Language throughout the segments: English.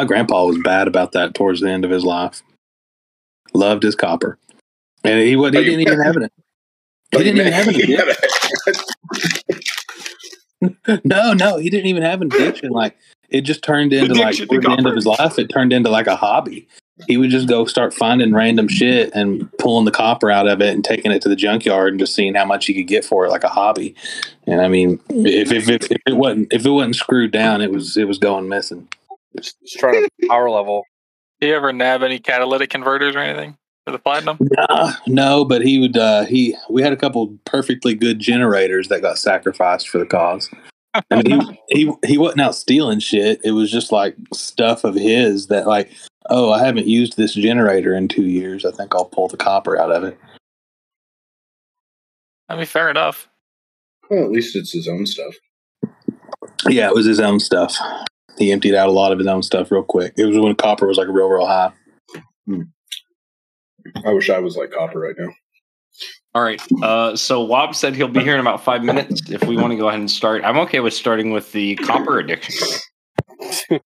My grandpa was bad about that towards the end of his life. Loved his copper, and he what he didn't even have it. He didn't even have it. No, no, he didn't even have an addiction. Like it just turned into like Addiction to towards the end of his life, it turned into like a hobby. He would just go start finding random shit and pulling the copper out of it and taking it to the junkyard and just seeing how much he could get for it, like a hobby. And I mean, if if, if, if it wasn't if it wasn't screwed down, it was it was going missing. Just, just trying to power level. Do you ever nab any catalytic converters or anything for the platinum? Nah, no, but he would. uh He we had a couple perfectly good generators that got sacrificed for the cause. I mean, he, he he wasn't out stealing shit. It was just like stuff of his that like, oh, I haven't used this generator in two years. I think I'll pull the copper out of it. I mean, fair enough. Well, at least it's his own stuff. Yeah, it was his own stuff. He emptied out a lot of his own stuff real quick. It was when copper was like real, real high. I wish I was like Copper right now. All right. Uh, so Wob said he'll be here in about five minutes. If we want to go ahead and start, I'm okay with starting with the copper addiction.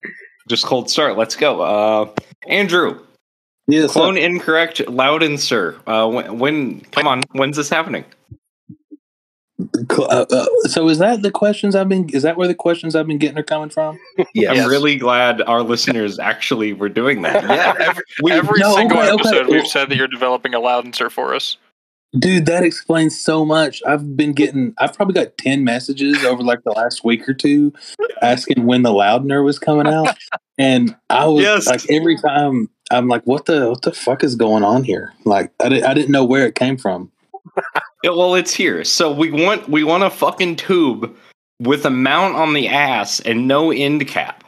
Just cold start. Let's go. Uh, Andrew, Yeah, clone incorrect, loud and sir. Uh, when, when? Come on. When's this happening? Cl- uh, uh, so is that the questions I've been? Is that where the questions I've been getting are coming from? Yes. I'm really glad our listeners actually were doing that. Yeah. Every, We- every no, single okay, okay. episode, we've said that you're developing a loudenser for us. Dude, that explains so much. I've been getting, I've probably got 10 messages over like the last week or two asking when the Loudener was coming out. And I was Yes. like, every time I'm like, what the, what the fuck is going on here? Like, I, di- I didn't know where it came from. Yeah, well, it's here. So we want we want a fucking tube with a mount on the ass and no end cap.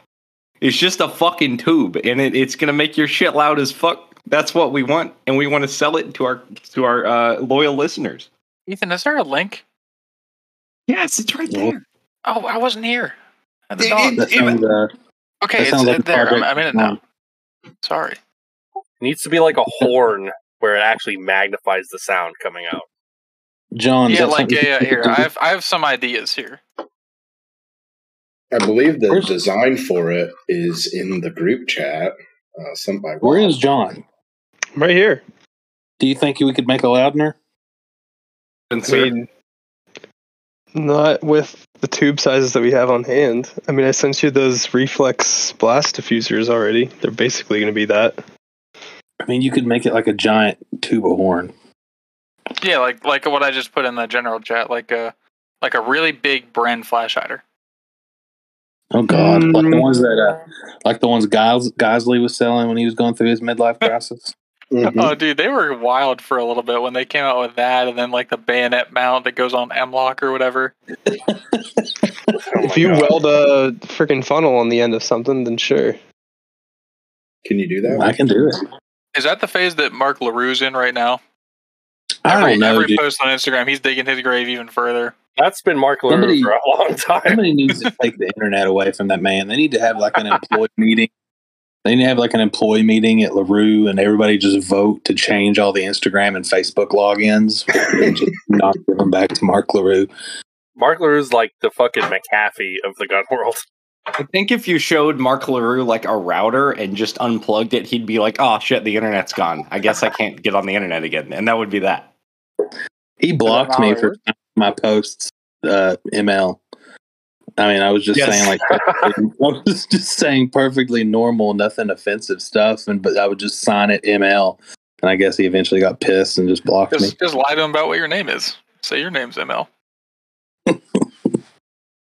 It's just a fucking tube, and it, it's gonna make your shit loud as fuck. That's what we want, and we want to sell it to our to our uh, loyal listeners. Ethan, is there a link? Yes, it's right there. Oh, I wasn't here. The It- dog. That It- sounds, uh, okay, it's like there. I'm, I'm in it now. Sorry. It needs to be like a horn where it actually magnifies the sound coming out. John. yeah, like something- yeah, yeah. Here, I have I have some ideas here. I believe the Where's- design for it is in the group chat. Uh, sent by Where Walt. is John? Right here. Do you think we could make a Loudner? And I mean, not with the tube sizes that we have on hand. I mean, I sent you those reflex blast diffusers already. They're basically going to be that. I mean, you could make it like a giant tuba horn. Yeah, like like what I just put in the general chat, like a like a really big Bren flash hider. Oh God, like the Mm. ones that, uh, like the ones Giles Geisley was selling when he was going through his midlife crisis. Mhm. Oh, dude, they were wild for a little bit when they came out with that, and then like the bayonet mount that goes on M-LOK or whatever. Oh if you God. weld a freaking funnel on the end of something, then sure. Can you do that? I can do it. Is that the phase that Mark LaRue's in right now? I Every, don't know, every dude. post on Instagram, he's digging his grave even further. That's been Mark LaRue Somebody- for a long time. Somebody needs to take the internet away from that man. They need to have like an employee meeting. They need to have like an employee meeting at LaRue, and everybody just vote to change all the Instagram and Facebook logins and just not give them back to Mark LaRue. Mark LaRue's like the fucking McAfee of the gun world. I think if you showed Mark LaRue like a router and just unplugged it, he'd be like, "Oh shit, the internet's gone. I guess I can't get on the internet again," and that would be that. He blocked me it for my posts, uh, ML. I mean, I was just Yes. saying like I was just saying perfectly normal, nothing offensive stuff, and but I would just sign it ML, and I guess he eventually got pissed and just blocked me. Just, just lie to him about what your name is. Say your name's ML.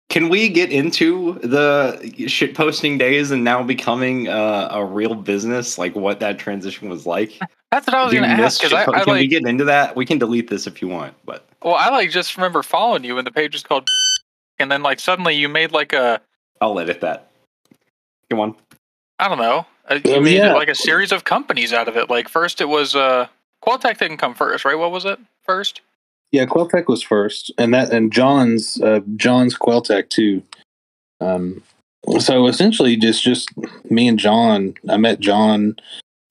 Can we get into the shit posting days and now becoming uh, a real business? Like what that transition was like? That's what I was going to ask because I, shitpo- I Can we get into that? We can delete this if you want, but Well, I like just remember following you, and the page was called. And then like suddenly you made like a I'll edit that. Come on. I don't know. Uh, you Oh, made yeah. like a series of companies out of it. Like first it was uh Qualtech didn't come first, right? What was it first? Yeah, Queltec was first, and that and John's uh, John's Queltec too. Um, so essentially, just just me and John. I met John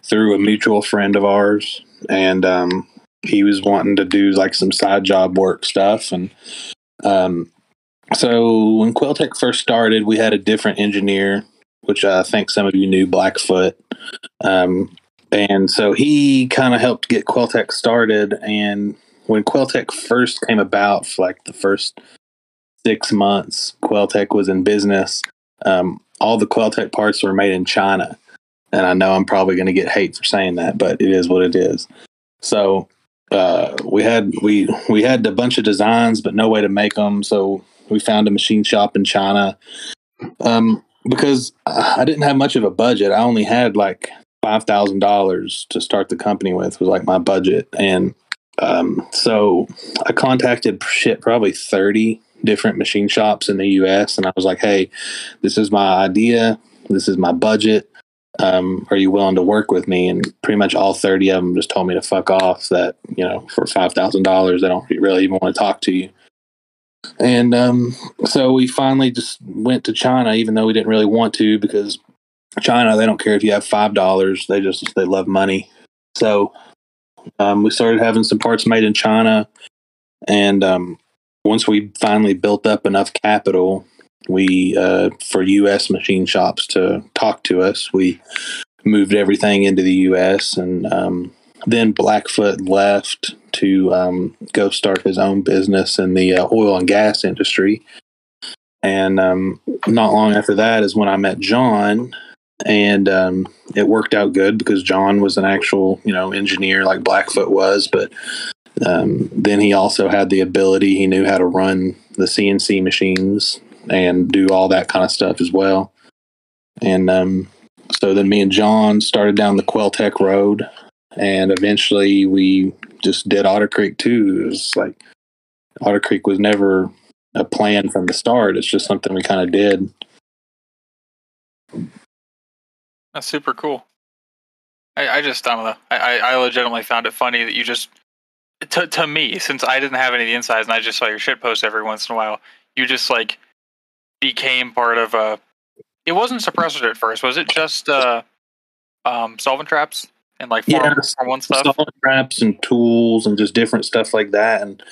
through a mutual friend of ours, and um, he was wanting to do like some side job work stuff, and um, so when Queltec first started, we had a different engineer which I think some of you knew Blackfoot. Um, and so he kind of helped get Quelltech started. And when Quelltech first came about, for like the first six months, Quelltech was in business. Um, all the Quelltech parts were made in China. And I know I'm probably going to get hate for saying that, but it is what it is. So uh, we had we we had a bunch of designs, but no way to make them. So we found a machine shop in China. Um, because I didn't have much of a budget. I only had like five thousand dollars to start the company with was like my budget, and um, so I contacted shit probably thirty different machine shops in the U.S. and I was like, "Hey, this is my idea. This is my budget. Um, are you willing to work with me?" And pretty much all thirty of them just told me to fuck off. That you know, for five thousand dollars, they don't really even want to talk to you. And um, so we finally just went to China, even though we didn't really want to, because China they don't care if you have five dollars; they just they love money. So um, we started having some parts made in China, and um, once we finally built up enough capital, we uh, for U.S. machine shops to talk to us, we moved everything into the U.S. and um, then Blackfoot left to um, go start his own business in the uh, oil and gas industry. And um, not long after that is when I met John, and um, it worked out good because John was an actual, you know, engineer like Blackfoot was, but um, then he also had the ability. He knew how to run the CNC machines and do all that kind of stuff as well. And um, so then me and John started down the Quelltech Road, and eventually we just did Otter Creek too. It was like Otter Creek was never a plan from the start. It's just something we kind of did. That's super cool. I, I just I don't know. I, I legitimately found it funny that you just to to me since I didn't have any of the insides and I just saw your shit post every once in a while. You just like became part of a. It wasn't suppressor at first, was it? Just uh, um, solvent traps and like Yeah, one stuff. solvent traps and tools and just different stuff like that. And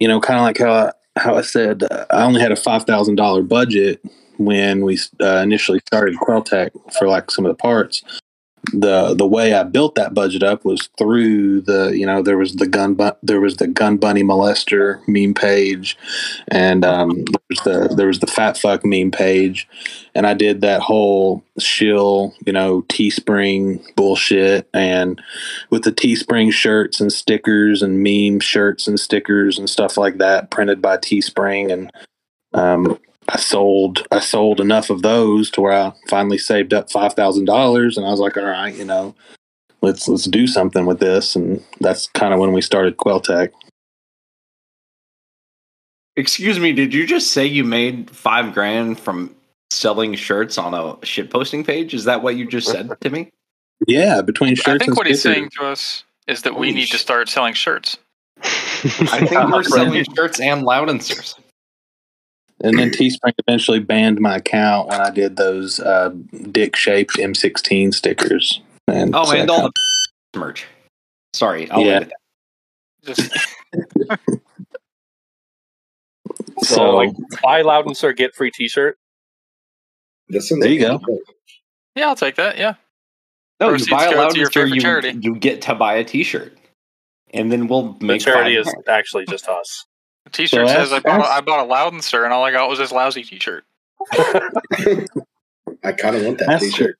you know, kind of like how I, how I said, uh, I only had a five thousand dollar budget when we uh, initially started Quelltech for like some of the parts. The the way I built that budget up was through the you know there was the gun bu- there was the gun bunny molester meme page, and um, there was the there was the fat fuck meme page, and I did that whole shill you know Teespring bullshit and with the Teespring shirts and stickers and meme shirts and stickers and stuff like that printed by Teespring and um, I sold I sold enough of those to where I finally saved up five thousand dollars and I was like, all right, you know, let's let's do something with this and that's kind of when we started Quelltech. Excuse me, did you just say you made five grand from selling shirts on a shit posting page? Is that what you just said to me? Yeah, between shirts I think and what he's saying to us is that we Holy need to start selling shirts. I think we're selling shirts and loudencers. And then Teespring eventually banned my account when I did those uh, dick shaped M16 stickers. And Oh, so and I all the merch. Sorry, I'll Yeah. leave it there. Just So, So- like, buy loud and sir, get free T-shirt. This There you like- yeah, I'll take that. Yeah, No, you buy a go to your loudencer, favorite you, charity. you get to buy a T-shirt, and then we'll make. The make charity five is actually just us. The T-shirt So says I bought a, ask- I bought a Loudenser and all I got was this lousy T-shirt. I kind of want that That's T-shirt.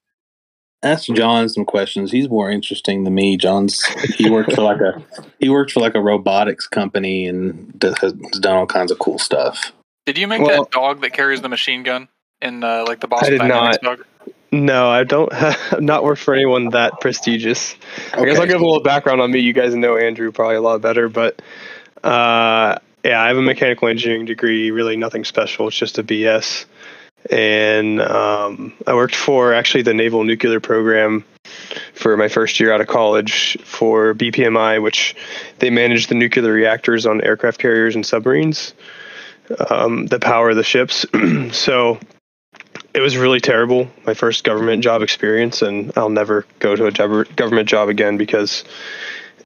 ask John some questions. He's more interesting than me. John's he worked for like a he worked for like a robotics company and does, has done all kinds of cool stuff. Did you make Well- that dog that carries the machine gun in uh, like the Boston I did Dynamics not. dog? No, I don't have not work for anyone that prestigious. I guess I'll give a little background on me. You guys know Andrew probably a lot better, but uh, yeah, I have a mechanical engineering degree. Really, nothing special. It's just a BS. And um, I worked for actually the Naval Nuclear Program for my first year out of college for BPMI, which they manage the nuclear reactors on aircraft carriers and submarines um, that power of the ships. so it was really terrible. My first government job experience, and I'll never go to a government job again because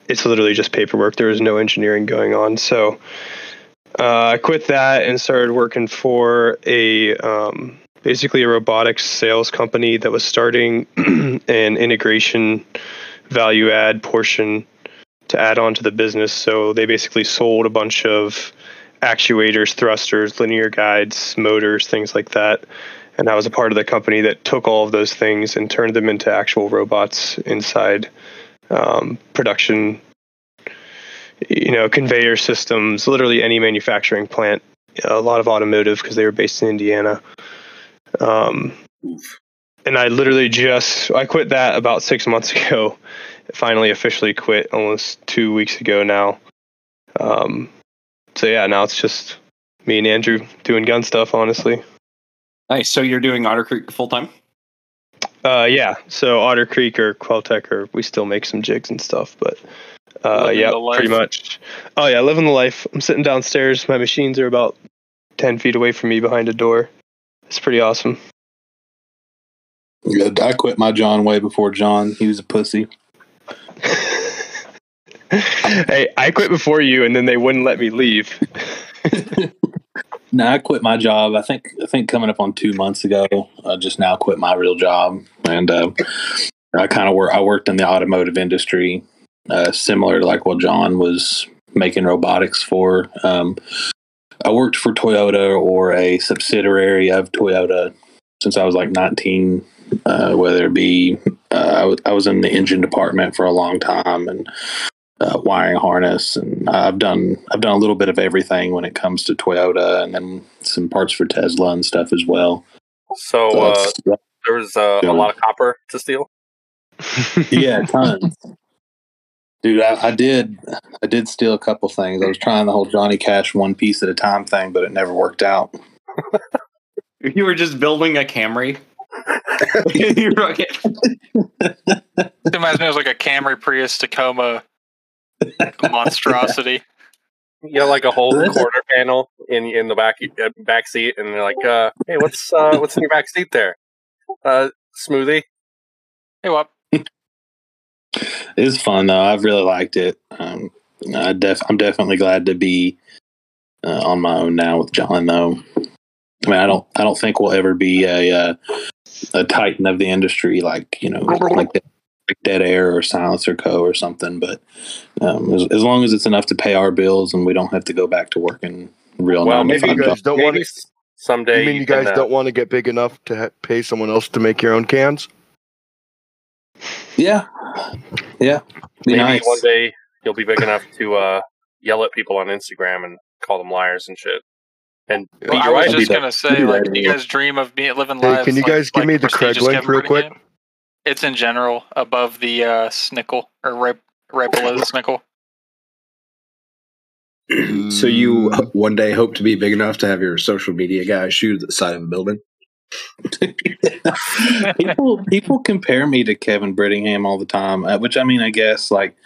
it's literally just paperwork. There was no engineering going on. So uh, I quit that and started working for a um, basically a robotics sales company that was starting an integration value add portion to add on to the business. So they basically sold a bunch of actuators, thrusters, linear guides, motors, things like that. And I was a part of the company that took all of those things and turned them into actual robots inside um, production, you know, conveyor systems, literally any manufacturing plant. A lot of automotive because they were based in Indiana. Um, and I literally just I quit that about six months ago. Finally, officially quit almost two weeks ago now. Um, so yeah, now it's just me and Andrew doing gun stuff. Honestly, Nice. So you're doing Otter Creek full time? uh, yeah. So Otter Creek or Queltec or we still make some jigs and stuff, but uh, yeah, pretty much. Oh yeah, living the life. I'm sitting downstairs. My machines are about ten feet away from me behind a door. It's pretty awesome. Yeah, I quit my John way before John. He was a pussy. hey, I quit before you, and then they wouldn't let me leave. No, I quit my job. I think I think coming up on two months ago. I just now quit my real job, and uh, I kind of work. I worked in the automotive industry, uh, similar to like what John was making robotics for. Um, I worked for Toyota or a subsidiary of Toyota since I was like 19. Uh, whether it be uh, I, was, in the engine department for a long time and uh, wiring harness, and I've done I've done a little bit of everything when it comes to Toyota, and then some parts for Tesla and stuff as well. So So uh, it's- there was uh, a lot of copper to steal. yeah, tons. Dude, I, I did. I did steal a couple things. I was trying the whole Johnny Cash one piece at a time thing, but it never worked out. You were just building a Camry. You're okay. It reminds me of like a Camry Prius Tacoma monstrosity. You know, like a whole quarter panel in in the back uh, back seat, and they're like, uh, "Hey, what's uh, what's in your back seat there? Uh, smoothie." Hey, what? It was fun though. I've really liked it. Um, I def- I'm definitely glad to be uh, on my own now with John. Though, I mean, I don't. I don't think we'll ever be a uh, a titan of the industry like you know like, like Dead Air or Silencer Co. or something. But um, as, as long as it's enough to pay our bills and we don't have to go back to working real Well, maybe you guys jobs. don't want to. someday. You mean you guys can, uh, don't want to get big enough to ha- pay someone else to make your own cans? Yeah, yeah. Be Maybe nice. one day you'll be big enough to uh, yell at people on Instagram and call them liars and shit. And Well, I was just gonna say, that like, do you anyway. guys dream of being living Hey, lives? can you like- guys give like me the prestigious Craig link real Brittingham? quick? It's in general above the uh, snickle or right, right below the snickle. so you one day hope to be big enough to have your social media guy shoot at the side of a building? people people compare me to Kevin Brittingham all the time, uh, which I mean, I guess like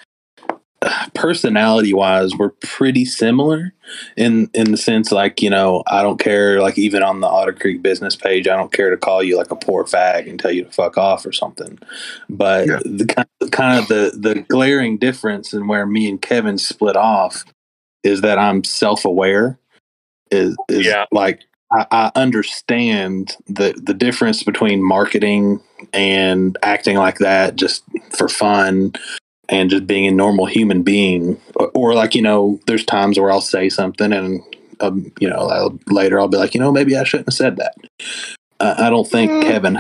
personality wise, we're pretty similar in in the sense like you know I don't care like even on the Otter Creek business page, I don't care to call you like a poor fag and tell you to fuck off or something. But Yeah. the kind kind of the the glaring difference in where me and Kevin split off is that I'm self aware. Is is Yeah. like I, I understand the the difference between marketing and acting like that just for fun and just being a normal human being or, or like you know there's times where i'll say something and um, you know I'll, later i'll be like you know maybe i shouldn't have said that uh, i don't think Mm. kevin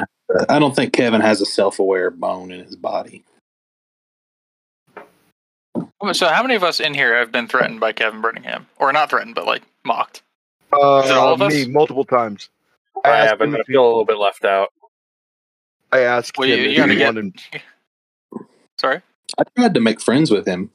i don't think kevin has a self-aware bone in his body So, how many of us in here have been threatened by Kevin Brittingham or not threatened, but like mocked? Uh, Is it all of us? Me, multiple times. I asked haven't. him I feel a little bit left out. I asked Well, him you- you if gotta he get- wanted. Sorry. I tried to make friends with him.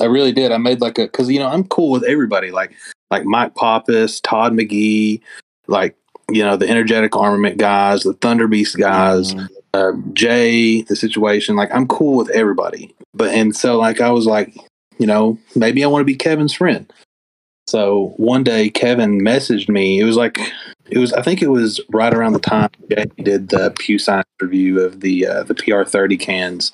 I really did. I made like a because you know I'm cool with everybody, like like Mike Pappas, Todd McGee, like you know the energetic armament guys, the Thunder Beast guys, uh, Jay, the situation. Like I'm cool with everybody, but and so like I was like, you know, maybe I want to be Kevin's friend. So one day Kevin messaged me. It was like it was I think it was right around the time Jay did the Pew Science review of the uh, the PR30 cans.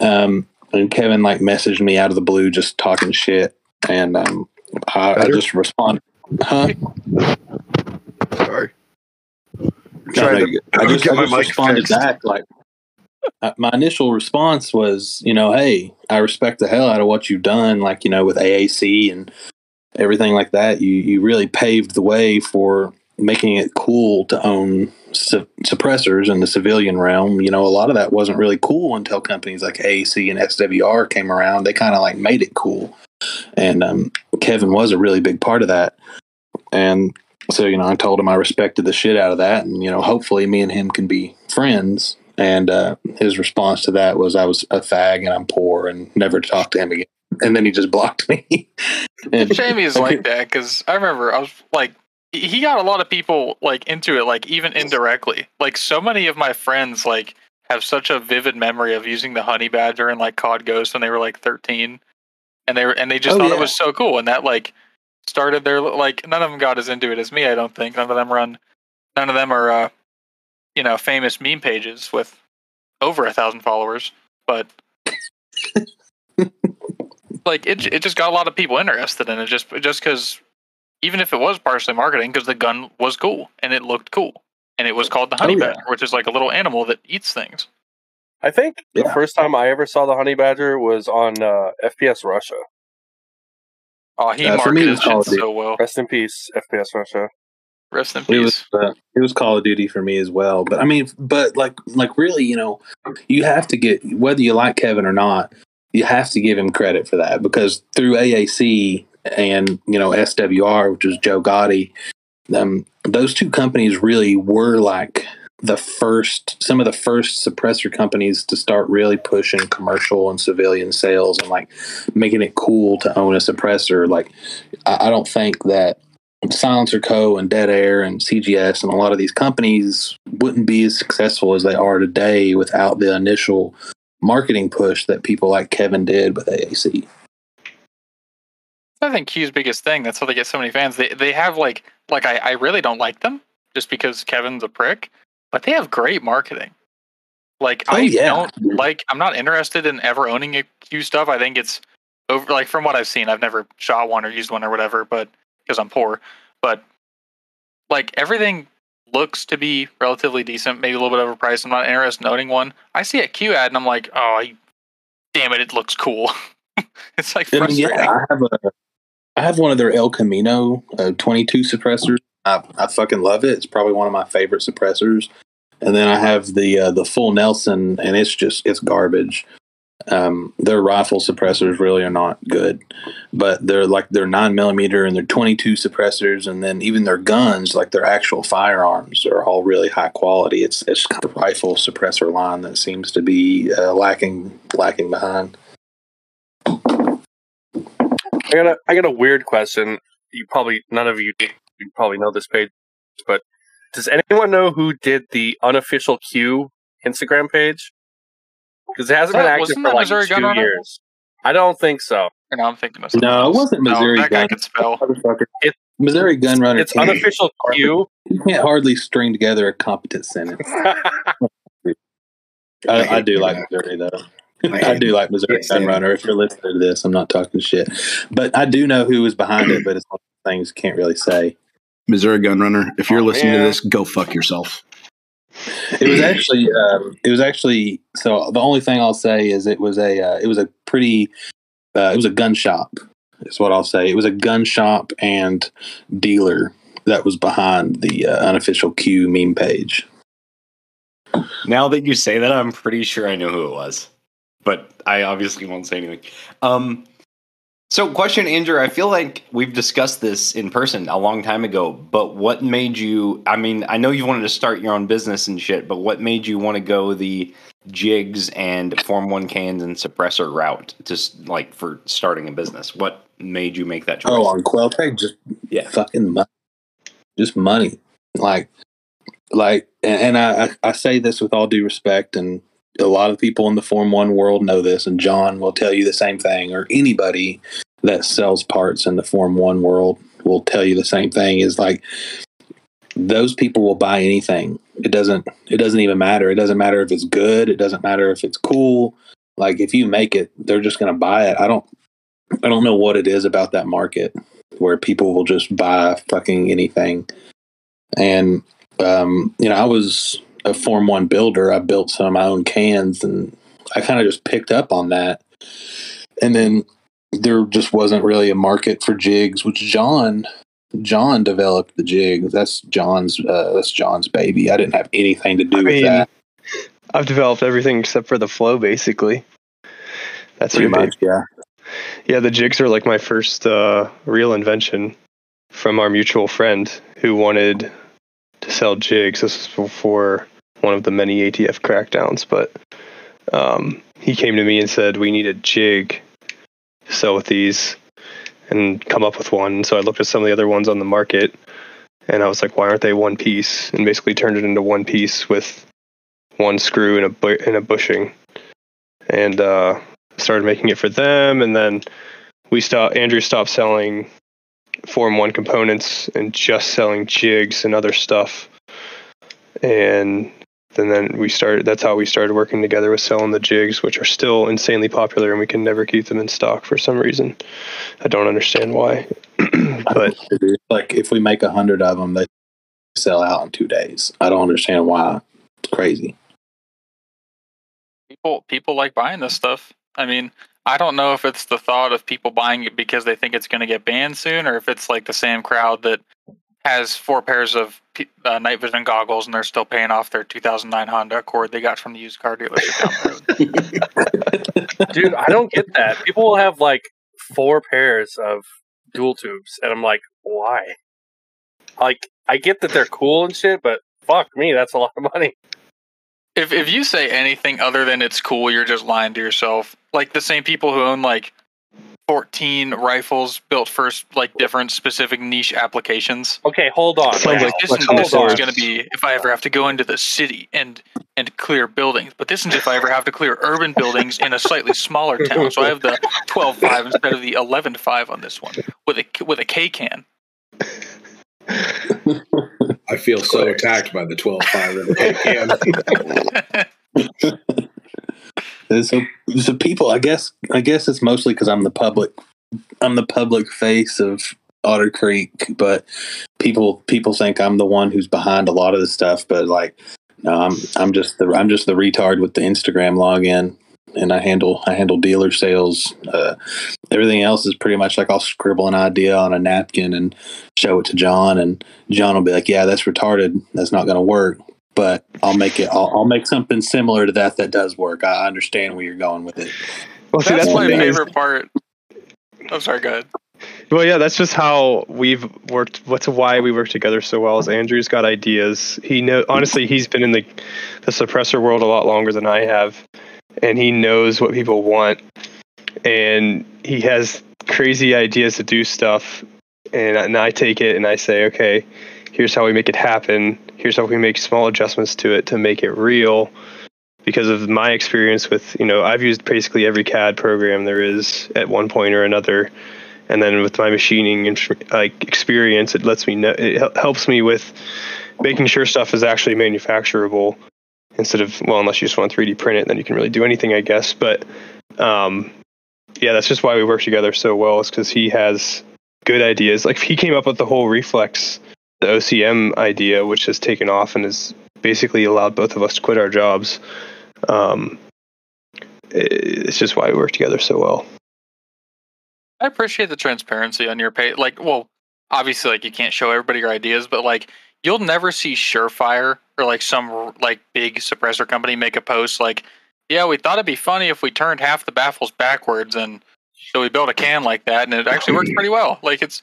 Um, and Kevin like messaged me out of the blue, just talking shit, and um, I, I just responded, "Huh? Sorry. trying No, to I just, I just responded fixed. back like uh, my initial response was, you know, hey, I respect the hell out of what you've done, like you know, with AAC and everything like that. You you really paved the way for making it cool to own su- suppressors in the civilian realm. You know, a lot of that wasn't really cool until companies like AAC and SWR came around. They kind of like made it cool, and um, Kevin was a really big part of that. And so, you know, I told him I respected the shit out of that, and you know, hopefully, me and him can be friends. And uh, his response to that was, "I was a fag and I'm poor, and never talk to him again." And then he just blocked me. and Jamie is like that because I remember I was like, he he got a lot of people like into it, like even indirectly. Like so many of my friends like have such a vivid memory of using the honey badger and like COD Ghost when they were like thirteen, and they were and they just Oh, thought yeah. it was so cool, and that like started their like none of them got as into it as me. I don't think none of them run, none of them are uh, you know famous meme pages with over a thousand followers, but like it, it just got a lot of people interested in it just just because even if it was partially marketing because the gun was cool and it looked cool and it was called the honey Oh, yeah. badger which is like a little animal that eats things I think the first time I ever saw the honey badger was on uh, FPS Russia. oh he Uh, for me, it marketed was Call shit of Duty. so well Rest in peace, FPS Russia. rest in it peace was uh, it was Call of Duty for me as well. But I mean, but like like really, you know, you have to get whether you like Kevin or not, you have to give him credit for that because through AAC and you know SWR, which was Joe Gotti, um, those two companies really were like the first some of the first suppressor companies to start really pushing commercial and civilian sales and like making it cool to own a suppressor. Like i, I don't think that silencer co and dead air and cgs and a lot of these companies wouldn't be as successful as they are today without the initial marketing push that people like kevin did with aac i think q's biggest thing that's how they get so many fans. They, they have like like I, I really don't like them just because kevin's a prick but they have great marketing. Like Oh, i yeah. don't like i'm not interested in ever owning a q stuff. I think it's over like from what i've seen i've never shot one or used one or whatever but because i'm poor but like everything looks to be relatively decent maybe a little bit overpriced i'm not interested in owning one i see a q ad and i'm like oh I, damn it it looks cool it's like I mean, yeah, I have a, I have one of their El Camino uh, 22 suppressors. I, I fucking love it. It's probably one of my favorite suppressors. And then I have the uh, the full Nelson, and it's just it's garbage. Um, their rifle suppressors really are not good, but they're like they're nine millimeter and they're 22 suppressors, and then even their guns, like their actual firearms, are all really high quality. It's it's kind of rifle suppressor line that seems to be uh, lacking lacking behind. I got a I got a weird question. You probably none of you you probably know this page, but does anyone know who did the unofficial Q Instagram page? Because it hasn't That- been active wasn't for that like Missouri two years. I don't think so. And I'm thinking of something No, it wasn't Missouri No, that guy Gun. could spell. Motherfucker. Missouri gun runner. It's can't- unofficial Q. You can't hardly string together a competent sentence. I, I do like Missouri though. I do like Missouri Can't gun runner. If you're listening to this, I'm not talking shit, but I do know who was behind it. But it's one of the things can't really say. Missouri Gunrunner. If you're Oh, listening man. to this, go fuck yourself. It was actually, um, it was actually. So the only thing I'll say is it was a, uh, it was a pretty, uh, it was a gun shop. Is what I'll say. It was a gun shop and dealer that was behind the uh, unofficial Q meme page. Now that you say that, I'm pretty sure I know who it was, but I obviously won't say anything. Um, so, question, Andrew. I feel like we've discussed this in person a long time ago, but what made you? I mean, I know you wanted to start your own business and shit, but what made you want to go the jigs and Form One cans and suppressor route, just like for starting a business? What made you make that choice? Oh, on Quelltech, just Yeah. fucking money, just money. Like, like, and, and I I say this with all due respect, and a lot of people in the Form One world know this, and John will tell you the same thing, or anybody that sells parts in the Form One world will tell you the same thing. Is like those people will buy anything. It doesn't. It doesn't even matter. It doesn't matter if it's good. It doesn't matter if it's cool. Like if you make it, they're just going to buy it. I don't. I don't know what it is about that market where people will just buy fucking anything. And um, you know, I was a Form One builder. I built some of my own cans, and I kind of just picked up on that. And then there just wasn't really a market for jigs, which John John developed the jig. That's John's uh, that's John's baby. I didn't have anything to do I with mean, that. I've developed everything except for the flow, basically. That's Pretty much, yeah. Yeah, the jigs are like my first uh, real invention from our mutual friend who wanted to sell jigs. This was before one of the many ATF crackdowns, but um, he came to me and said we need a jig to sell with these and come up with one. So I looked at some of the other ones on the market and I was like, why aren't they one piece? And basically turned it into one piece with one screw and a bu- and a bushing, and uh, started making it for them. And then we stopped. Andrew stopped selling Form One components and just selling jigs and other stuff. And then then we started. That's how we started working together with selling the jigs, which are still insanely popular, and we can never keep them in stock for some reason. I don't understand why, but like if we make a hundred of them, they sell out in two days. I don't understand why. It's crazy. people people like buying this stuff. I mean, I don't know if it's the thought of people buying it because they think it's going to get banned soon, or if it's like the same crowd that has four pairs of uh, night vision goggles and they're still paying off their 2009 Honda Accord they got from the used car dealership down the road. Dude, I don't get that. People will have like four pairs of dual tubes, and I'm like, why? Like, I get that they're cool and shit, but fuck me, that's a lot of money. If if you say anything other than it's cool, you're just lying to yourself. Like the same people who own like 14 rifles built for like different specific niche applications. Okay, hold on. Sounds like this much isn't this more is going to be if I ever have to go into the city and and clear buildings. But this is if I ever have to clear urban buildings in a slightly smaller town. So I have the 12.5 instead of the 11.5 on this one with a with a K can. I feel so attacked by the 12 5 in the can. So, so people, I guess, I guess it's mostly because I'm the public, I'm the public face of Otter Creek, but people, people think I'm the one who's behind a lot of the stuff. But like, no, I'm, I'm just the, I'm just the retard with the Instagram login, and I handle, I handle dealer sales. Uh, everything else is pretty much like I'll scribble an idea on a napkin and show it to John, and John will be like, "Yeah, that's retarded. That's not going to work." But I'll make it. I'll, I'll make something similar to that that does work. I understand where you're going with it. well, see, That's, that's, my the is- favorite part. I'm sorry, go ahead. Well, yeah, that's just how we've worked. What's why we work together so well. Is Andrew's got ideas. He know honestly, he's been in the the suppressor world a lot longer than I have, and he knows what people want, and he has crazy ideas to do stuff. And, and I take it and I say, okay, here's how we make it happen. Here's how we make small adjustments to it to make it real. Because of my experience with, you know, I've used basically every CAD program there is at one point or another and then with my machining and like experience it lets me know it helps me with making sure stuff is actually manufacturable instead of well unless you just want 3d print it then you can really do anything i guess but um yeah that's just why we work together so well is because he has good ideas like he came up with the whole reflex the ocm idea which has taken off and has basically allowed both of us to quit our jobs um it's just why we work together so well I appreciate the transparency on your page. Like, well, obviously, like you can't show everybody your ideas, but like you'll never see Surefire or like some like big suppressor company make a post like, "Yeah, we thought it'd be funny if we turned half the baffles backwards and so we built a can like that, and it actually works pretty well." Like it's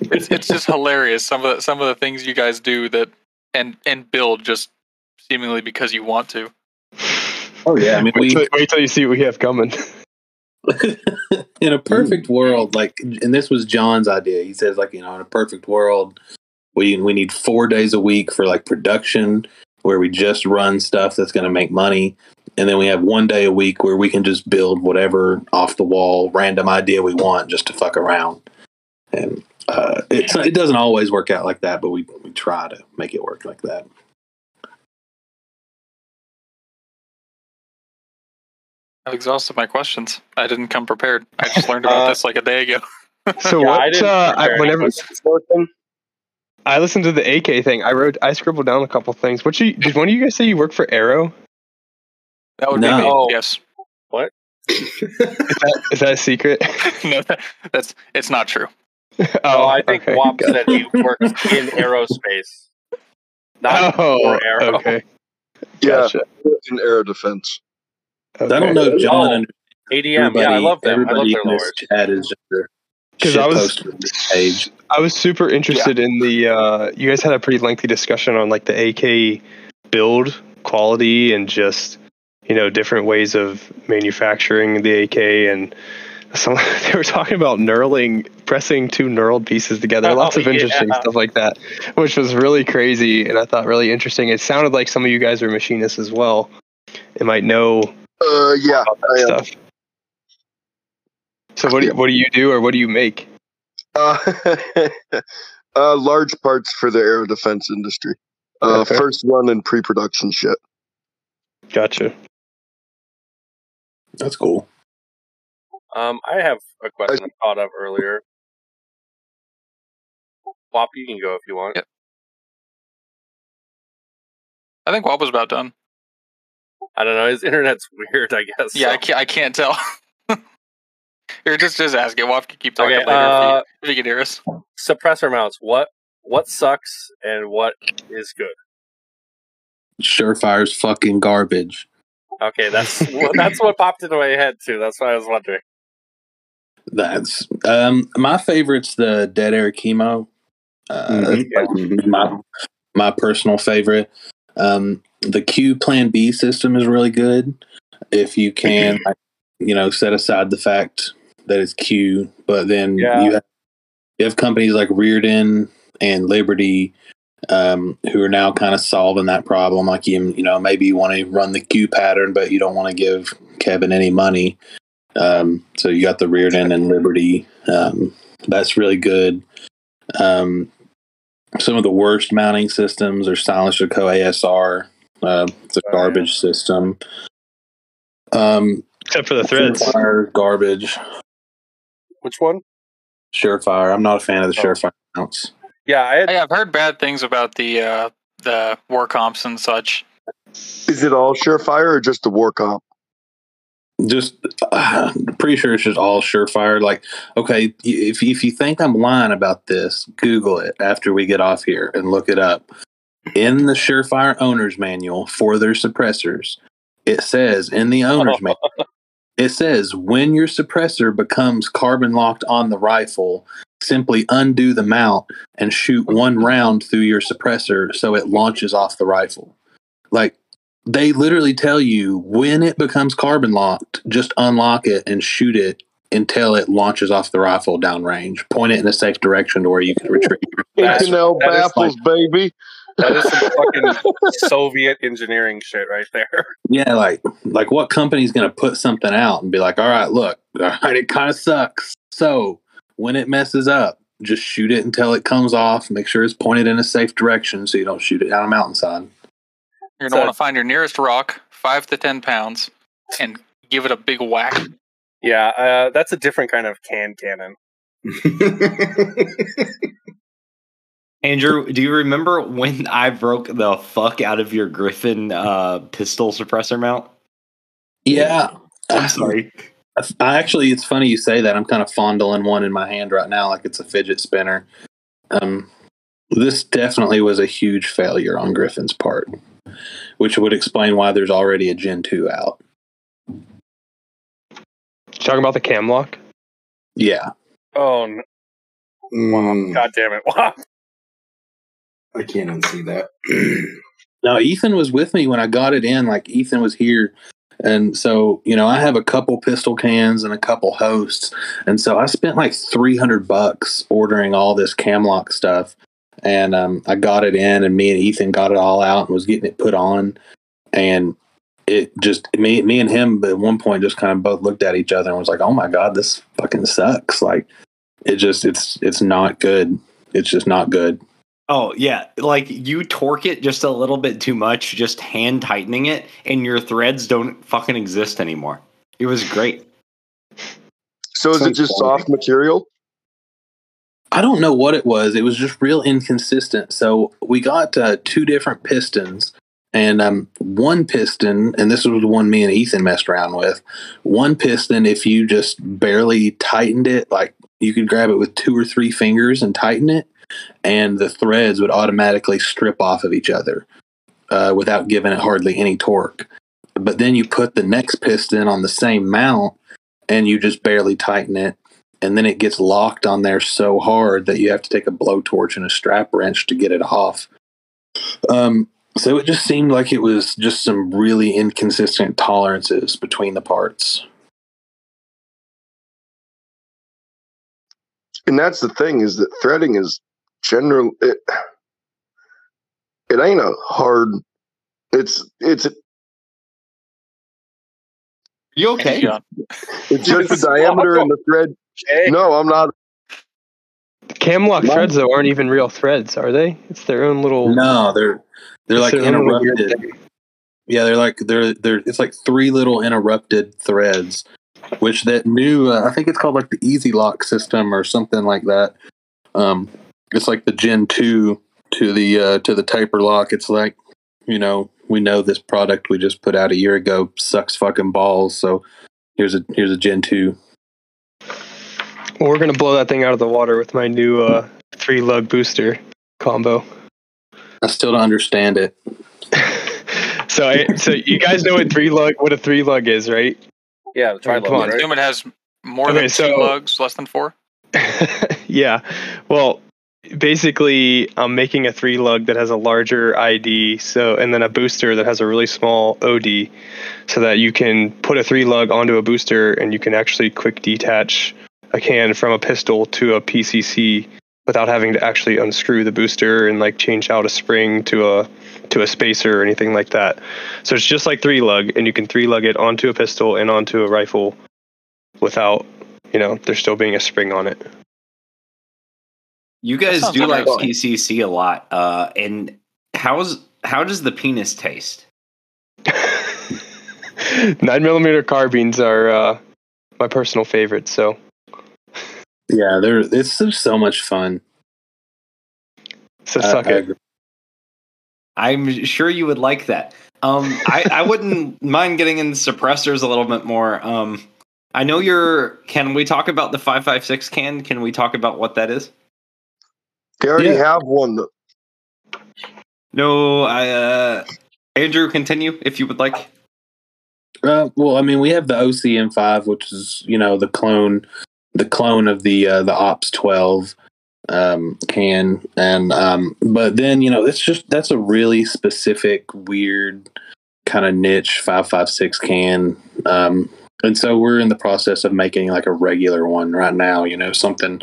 it's it's just hilarious some of the, some of the things you guys do that and and build just seemingly because you want to. Oh yeah, I mean, wait, we till, wait till you see what we have coming in a perfect world, like, and this was John's idea. He says, like, you know, in a perfect world, we we need four days a week for like production, where we just run stuff that's going to make money, and then we have one day a week where we can just build whatever off the wall random idea we want just to fuck around. And uh, it's it doesn't always work out like that, but we we try to make it work like that. I've exhausted my questions. I didn't come prepared. I just learned about Uh, this like a day ago. so Yeah, I what didn't uh, I, whenever questions for. I listened to the AK thing. I wrote, I scribbled down a couple things. What you did? One of you guys say you work for Arrow? That would No. be me. Oh. Yes. What? is, that, is that a secret? no, that, that's it's not true. No, oh, I think okay. Wop said he works in aerospace. Not Oh, for Arrow. okay. Yeah, Gotcha. in air defense. I don't know if John Oh, and ADM. Yeah, I love them. I love everybody their in this lore. chat is just their 'Cause I was- poster on this page. I was super interested in the. Uh, you guys had a pretty lengthy discussion on like the AK build quality and just you know different ways of manufacturing the AK and some they were talking about knurling, pressing two knurled pieces together. Oh, Lots of interesting yeah. stuff like that, which was really crazy and I thought really interesting. It sounded like some of you guys are machinists as well. and might know Uh, yeah, about I that am. stuff. So what do you, what do you do or what do you make? Uh, uh, large parts for the air defense industry. Uh, Okay. First run in pre-production shit. Gotcha. That's cool. Um, I have a question I thought of earlier. Wop, you can go if you want. Yep. I think Wop was about done. I don't know. His internet's weird. I guess. Yeah, I can't. I can't tell. Here, just just ask it. Wop can keep talking Okay, later uh, if, you, if you can hear us. suppressor mounts. What what sucks and what is good? Surefire's fucking garbage. Okay, that's that's what popped into my head too. That's why I was wondering. That's um my favorite's the Dead Air KeyMo. Uh, Mhm. that's Mhm. my my personal favorite. Um, the Q Plan B system is really good if you can, like, you know, set aside the fact that it's Q, but then Yeah. you have you have companies like Rearden and Liberty um, who are now kind of solving that problem. Like you, you know, maybe you want to run the Q pattern, but you don't want to give Kevin any money. Um, so you got the Rearden and Liberty. Um, that's really good. Um, some of the worst mounting systems are Silencer Co ASR. Uh, it's a Oh, garbage system. Um, Except for the threads. Surefire, garbage. Which one? Surefire. I'm not a fan of the Oh. Surefire mounts. Yeah, I had Hey, I've heard bad things about the uh, the WarComps and such. Is it all Surefire or just the WarComp? just uh, pretty sure it's just all surefire like okay if, if you think i'm lying about this google it after we get off here and look it up in the surefire owner's manual for their suppressors it says in the owner's manual it says when your suppressor becomes carbon locked on the rifle simply undo the mount and shoot one round through your suppressor so it launches off the rifle like they literally tell you when it becomes carbon locked, just unlock it and shoot it until it launches off the rifle downrange. Point it in a safe direction to where you can retrieve. That's- Inconel that is baffles, baby. that is some fucking Soviet engineering shit right there. Yeah, like like what company's going to put something out and be like, all right, look, all right, it kind of sucks. So when it messes up, just shoot it until it comes off. Make sure it's pointed in a safe direction so you don't shoot it down a mountainside. You're gonna want to find your nearest rock, five to ten pounds, and give it a big whack. Yeah, uh, that's a different kind of can cannon. Andrew, do you remember when I broke the fuck out of your Griffin uh, pistol suppressor mount? Yeah. I'm sorry. I actually, it's funny you say that. I'm kind of fondling one in my hand right now, like it's a fidget spinner. Um, this definitely was a huge failure on Griffin's part, which would explain why there's already a Gen 2 out. Talking about the cam lock. Yeah. Oh, no. Mm, god damn it! Wow. I can't unsee that. No, Ethan was with me when I got it in. Like, Ethan was here. And so, you know, I have a couple pistol cans and a couple hosts. And so I spent like 300 bucks ordering all this Camlock stuff. And um, I got it in, and me and Ethan got it all out and was getting it put on. And it just, me, me and him at one point just kind of both looked at each other and was like, oh my God, this fucking sucks. Like, it just, it's, it's not good. It's just not good. Oh yeah, like you torque it just a little bit too much, just hand tightening it, and your threads don't fucking exist anymore. It was great. So is it just boring. soft material? I don't know what it was. It was just real inconsistent. So we got uh, two different pistons, and um, one piston, and this was the one me and Ethan messed around with. One piston, if you just barely tightened it, like you could grab it with two or three fingers and tighten it, and the threads would automatically strip off of each other uh, without giving it hardly any torque. But then you put the next piston on the same mount, and you just barely tighten it and then it gets locked on there so hard that you have to take a blowtorch and a strap wrench to get it off. Um, so it just seemed like it was just some really inconsistent tolerances between the parts. And that's the thing is that threading is general. It, it ain't a hard. It's it's You okay? John. it's just the diameter and the thread. No, I'm not. The Camlock Mine- threads though aren't even real threads, are they? It's their own little. No, they're they're like their own little weird interrupted. Yeah, they're like they're they're it's like three little interrupted threads, which that new uh, I think it's called like the Easy Lock system or something like that. Um, it's like the Gen two to the uh, to the taper lock. It's like you know we know this product we just put out a year ago sucks fucking balls. So here's a here's a Gen two. Well, we're gonna blow that thing out of the water with my new uh, three lug booster combo. I still don't understand it. so, I, so you guys know what three lug, what a three lug is, right? Yeah, the tri Come on, right? Assume it has more Okay, than so- two lugs, less than four. yeah. Well, basically, I'm making a three lug that has a larger ID, so and then a booster that has a really small OD, so that you can put a three lug onto a booster and you can actually quick detach a can from a pistol to a PCC without having to actually unscrew the booster and like change out a spring to a to a spacer or anything like that. So it's just like three lug, and you can three lug it onto a pistol and onto a rifle without you know there still being a spring on it. You guys do like amazing. PCC a lot, uh, and how's how does the penis taste? Nine millimeter carbines are uh, my personal favorite. So Yeah, they're it's just so much fun. so I- suck I it. agree. I'm sure you would like that. Um, I, I wouldn't mind getting into suppressors a little bit more. Um, I know you're. Can we talk about the five five six can? Can we talk about what that is? They already Yeah. have one. That, No, I. Uh, Andrew, continue if you would like. Uh, well, I mean, we have the OCM five, which is you know the clone, the clone of the uh, the Ops twelve um, can, and um, but then you know it's just that's a really specific, weird kind of niche five five six can, um, and so we're in the process of making like a regular one right now. You know, something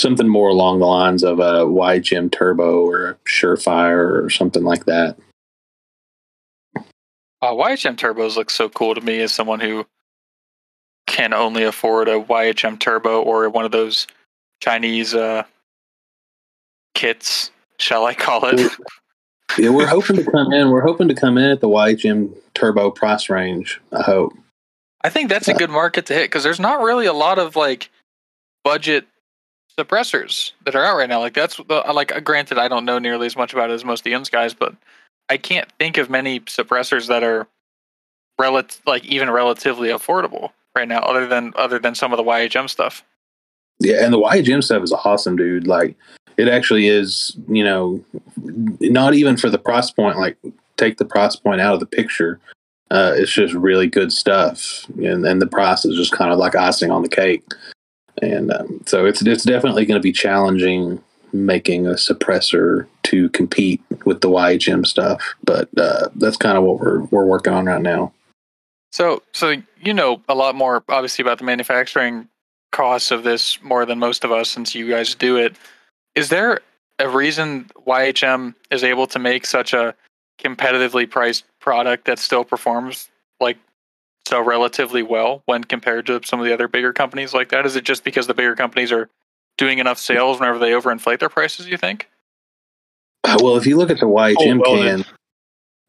something more along the lines of a YHM Turbo or a Surefire or something like that. Uh, YHM turbos look so cool to me as someone who can only afford a YHM turbo or one of those Chinese uh, kits, shall I call it? Yeah, we're hoping to come in. We're hoping to come in at the YHM Turbo price range. I hope. I think that's a good market to hit because there's not really a lot of like budget suppressors that are out right now. Like that's the like uh, granted I don't know nearly as much about it as most Uns guys, but I can't think of many suppressors that are relative like even relatively affordable right now, other than other than some of the YHM stuff. Yeah, and the YHM stuff is awesome, dude. Like, it actually is. You know, not even for the price point. Like, take the price point out of the picture. Uh, it's just really good stuff, and and the price is just kind of like icing on the cake. And um, so it's it's definitely going to be challenging making a suppressor to compete with the YHM stuff. But uh, that's kind of what we're we're working on right now. So, so you know a lot more, obviously, about the manufacturing costs of this more than most of us, since you guys do it. Is there a reason YHM is able to make such a competitively priced product that still performs like so relatively well when compared to some of the other bigger companies like that? Is it just because the bigger companies are doing enough sales whenever they overinflate their prices? You think? Uh, Well, if you look at the YHM Full welded.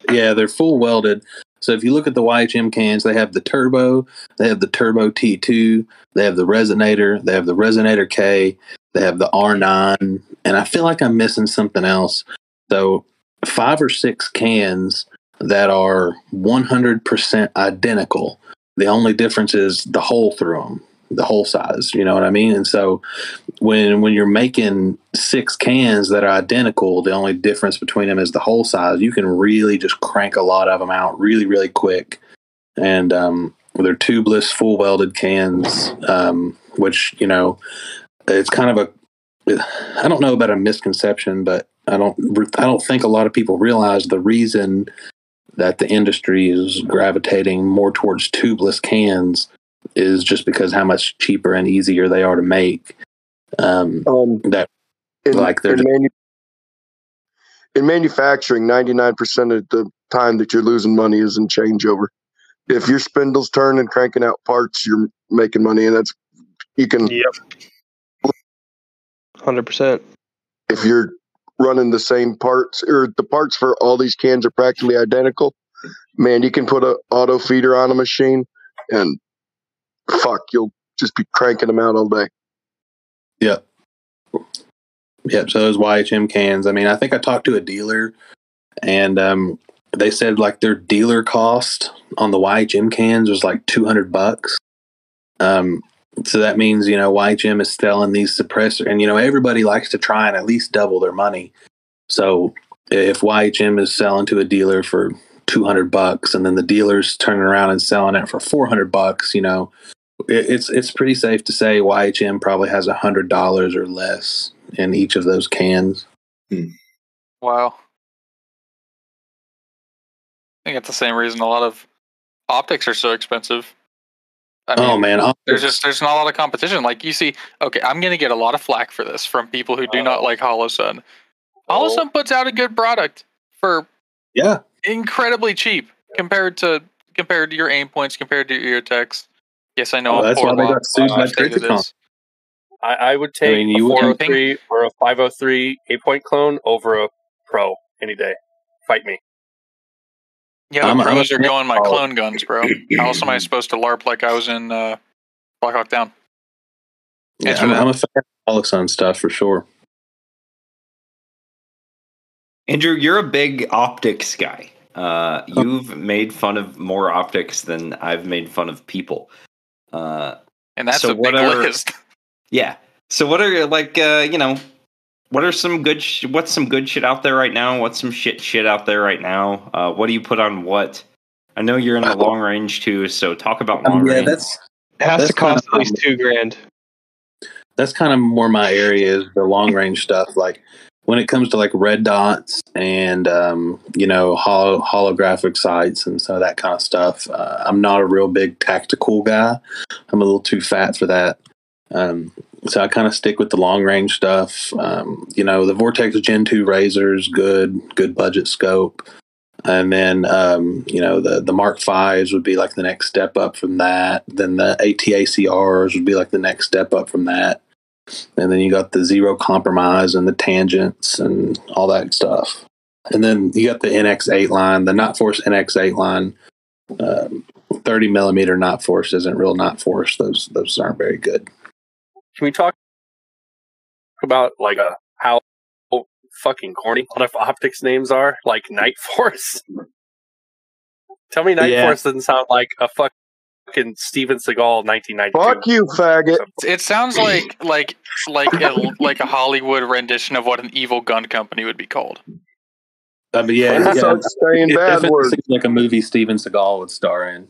can, yeah, they're full welded. So if you look at the YHM cans, they have the turbo, they have the turbo T2, they have the resonator, they have the resonator K, They have the R9, and I feel like I'm missing something else. So five or six cans that are 100% identical. The only difference is the hole through them, the hole size. You know what I mean? And so when when you're making six cans that are identical, the only difference between them is the hole size. You can really just crank a lot of them out really, really quick. And um, they're tubeless, full welded cans, um, which you know it's kind of a I don't know about a misconception, but I don't I don't think a lot of people realize the reason that the industry is gravitating more towards tubeless cans is just because how much cheaper and easier they are to make. Um, Um, that in, Like they're in, manu- in manufacturing, ninety nine percent of the time that you're losing money is in changeover. If your spindle's turning, and cranking out parts, you're making money, and that's you can. Yep. Hundred percent. If you're running the same parts or the parts for all these cans are practically identical, man, you can put an auto feeder on a machine, and fuck, you'll just be cranking them out all day. Yep. Yep. So those YHM cans. I mean, I think I talked to a dealer, and um, they said like their dealer cost on the YHM cans was like two hundred bucks. Um, so that means you know YHM is selling these suppressor, and you know everybody likes to try and at least double their money. So if YHM is selling to a dealer for two hundred bucks, and then the dealer's turning around and selling it for four hundred bucks, you know, it, it's it's pretty safe to say YHM probably has a hundred dollars or less in each of those cans. Hmm. Wow. I think it's the same reason a lot of optics are so expensive. I oh man, I'll- there's just there's not a lot of competition. Like you see, okay, I'm gonna get a lot of flack for this from people who do uh, not like Holosun. Hollow Sun puts out a good product for yeah, incredibly cheap compared to compared to your Aimpoints, compared to your text. Yes, I know. Oh, that's why they law- got sued law by stated Tritacom. this. I, I would take mean, you a would- 403 or a 503 Aimpoint clone over a pro any day. Fight me. Yeah, I'm- the I'm are fan going my clone guns, bro. How else am I supposed to LARP like I was in uh, Black Hawk Down? yeah I'm. I'm a fan of Hollow Sun stuff for sure. Andrew, you're a big optics guy. Uh, you've made fun of more optics than I've made fun of people. Uh, And that's So a big what are- list. yeah. So what are like uh, you know, what are some good? Sh- what's some good shit out there right now? What's some shit shit out there right now? Uh, what do you put on what? I know you're in the long range too, so talk about long Um, yeah, range. that's It has That's to cost at least two grand. that's kind of more my area is the long range stuff. Like when it comes to like red dots and um, you know holo, holographic sights and some of that kind of stuff. Uh, I'm not a real big tactical guy. I'm a little too fat for that. Um, so I kind of stick with the long range stuff. Um, you know, the Vortex Gen two razors, good, good budget scope. And then, um, you know, the, the Mark Fives would be like the next step up from that. Then the ATACRs would be like the next step up from that. And then you got the zero compromise and the tangents and all that stuff. And then you got the NX8 line, the Night Force NX8 line. Um, 30 millimeter Night Force isn't real Night Force. Those those aren't very good. Can we talk about like a how fucking corny a lot of optics names are? Like Night Force. Tell me Night Yeah. Force doesn't sound like a fucking Steven Seagal 1992. Fuck you, faggot. It sounds like like like a, like a Hollywood rendition of what an evil gun company would be called. Uh, I mean, yeah, That's yeah, not saying it bad definitely words. seems like a movie Steven Seagal would star in.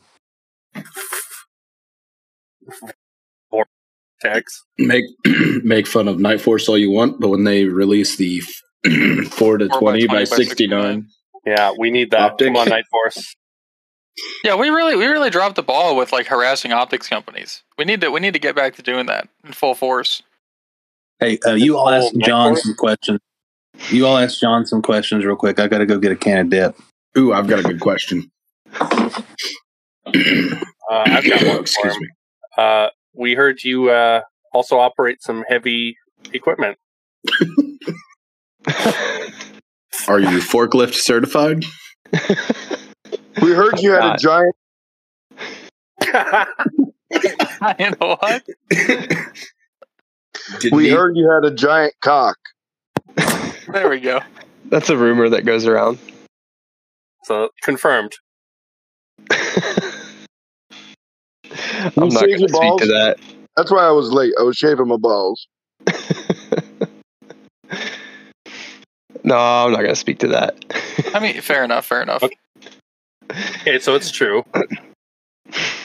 Text. Make make fun of Night Force all you want, but when they release the four to Four by twenty 20 by by sixty nine, Yeah, we need that. Optic. Come on, Night Force. Yeah, we really we really dropped the ball with like harassing optics companies. We need to we need to get back to doing that in full force. Hey, uh, you all ask Night John Force? some questions. You all ask John some questions real quick. I got to go get a can of dip. ooh, I've got a good question. Uh, I've got one for Excuse him. me. Uh, we heard you uh, also operate some heavy equipment. Are you forklift certified? We heard you had a God. giant. you what? Did We he- heard you had a giant cock. There we go. That's a rumor that goes around. So confirmed. I'm You not going to speak balls? to that. That's why I was late. I was shaving my balls. no, I'm not going to speak to that. I mean, fair enough. Fair enough. Okay. Okay, so it's true.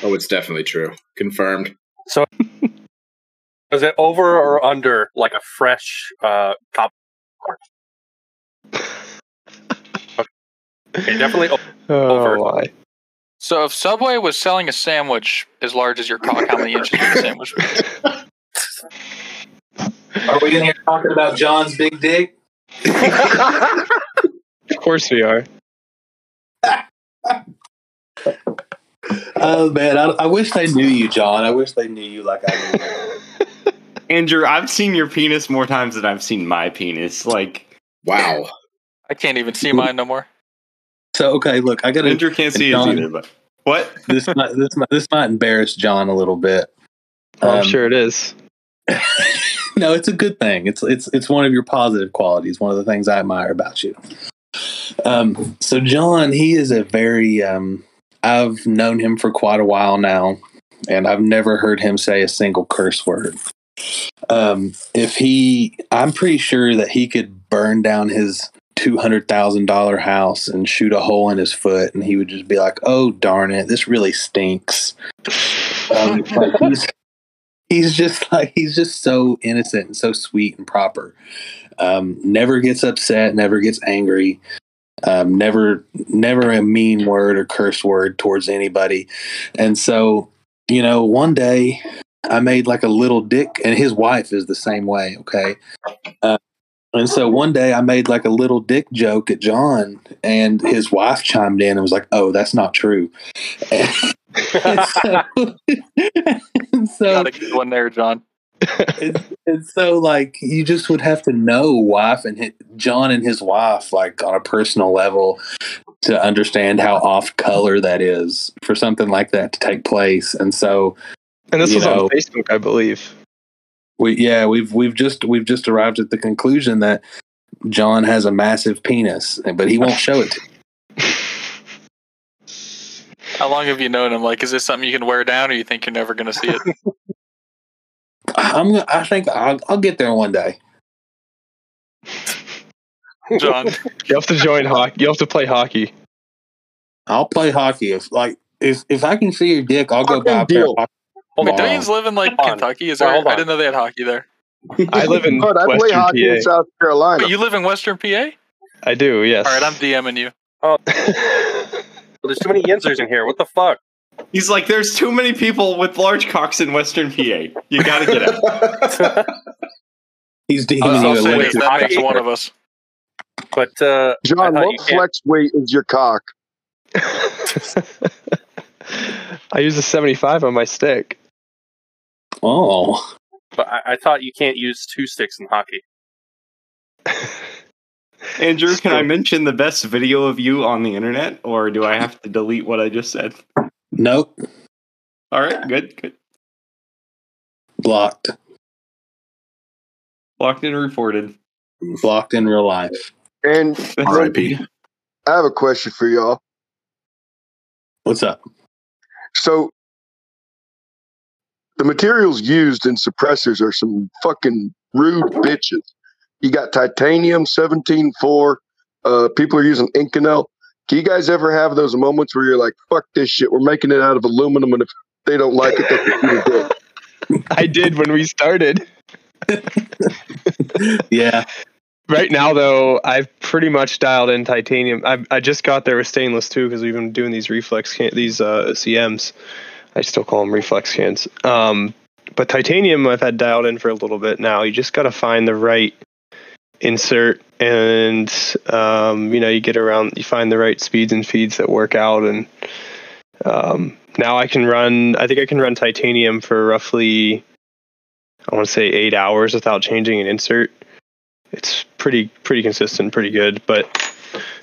Oh, it's definitely true. Confirmed. So, is it over or under like a fresh uh top? Okay, definitely. o- Oh, Over. my. So if Subway was selling a sandwich as large as your cock, how many inches would the sandwich be? Are we in here talking about John's big dick? Of course we are. Oh man, I, I wish they knew you, John. I wish they knew you like I knew. you. Andrew, I've seen your penis more times than I've seen my penis. Like Wow. I can't even see mine no more. So okay, look, I gotta. Andrew can't see it John. either. But what? This might this might this might embarrass John a little bit. Oh, I'm Um, sure it is. no, it's a good thing. It's it's it's one of your positive qualities. One of the things I admire about you. Um, so John, he is a very um, I've known him for quite a while now, and I've never heard him say a single curse word. Um, if he, I'm pretty sure that he could burn down his two hundred thousand dollar house and shoot a hole in his foot, and he would just be like, "Oh darn it, this really stinks." Um, like he's he's just like he's just so innocent and so sweet and proper. Um, never gets upset, never gets angry, um, never never a mean word or curse word towards anybody. And so, you know, one day I made like a little dick, and his wife is the same way. Okay. Uh, and so one day I made like a little dick joke at John, and his wife chimed in and was like, "Oh, that's not true." And, so, and so Got a good one there, John. and, and so like you just would have to know wife and hi John and his wife like on a personal level to understand how off color that is for something like that to take place. And so And this was know- on Facebook, I believe. We yeah we've we've just we've just arrived at the conclusion that John has a massive penis, but he won't show it. to you. How long have you known him? Like, is this something you can wear down, or you think you're never going to see it? I'm I think I'll, I'll get there one day. John, You have to join hockey. You have to play hockey. I'll play hockey if like if if I can see your dick, I'll go Fucking buy a pair of hockey. Hold wait, on. don't you live in like Hold. Kentucky? Is Well, there? hold I didn't know they had hockey there. I live in But I play Western hockey in PA. South Carolina. Wait, you live in Western PA? I do, yes. All right, I'm DMing you. Oh there's too many Yinzers in here. What the fuck? He's like, there's too many people with large cocks in Western PA. You got to get out. He's I'll, DMing I'll you say that makes one of us. But uh, John, I thought what can't- flex weight is your cock? I use a 75 on my stick. Oh, but I, I thought you can't use two sticks in hockey. Andrew, can I mention the best video of you on the internet, or do I have to delete what I just said? nope, All right, good, good. blocked, Blocked and reported. blocked in real life. And R.I.P. I have a question for y'all. What's up? So, the materials used in suppressors are some fucking rude bitches. You got titanium 17.4. Uh, people are using Inconel. Do you guys ever have those moments where you're like, fuck this shit, we're making it out of aluminum, and if they don't like it, they can eat it. I did when we started. Yeah, Right now, though, I've pretty much dialed in titanium. I, I just got there with stainless too because we've been doing these reflex can these uh, CMs. I still call them reflex cans. Um, but titanium, I've had dialed in for a little bit now. You just got to find the right insert, and um, you know, you get around, you find the right speeds and feeds that work out, and um, now I can run. I think I can run titanium for roughly, I want to say eight hours without changing an insert it's pretty pretty consistent, pretty good. But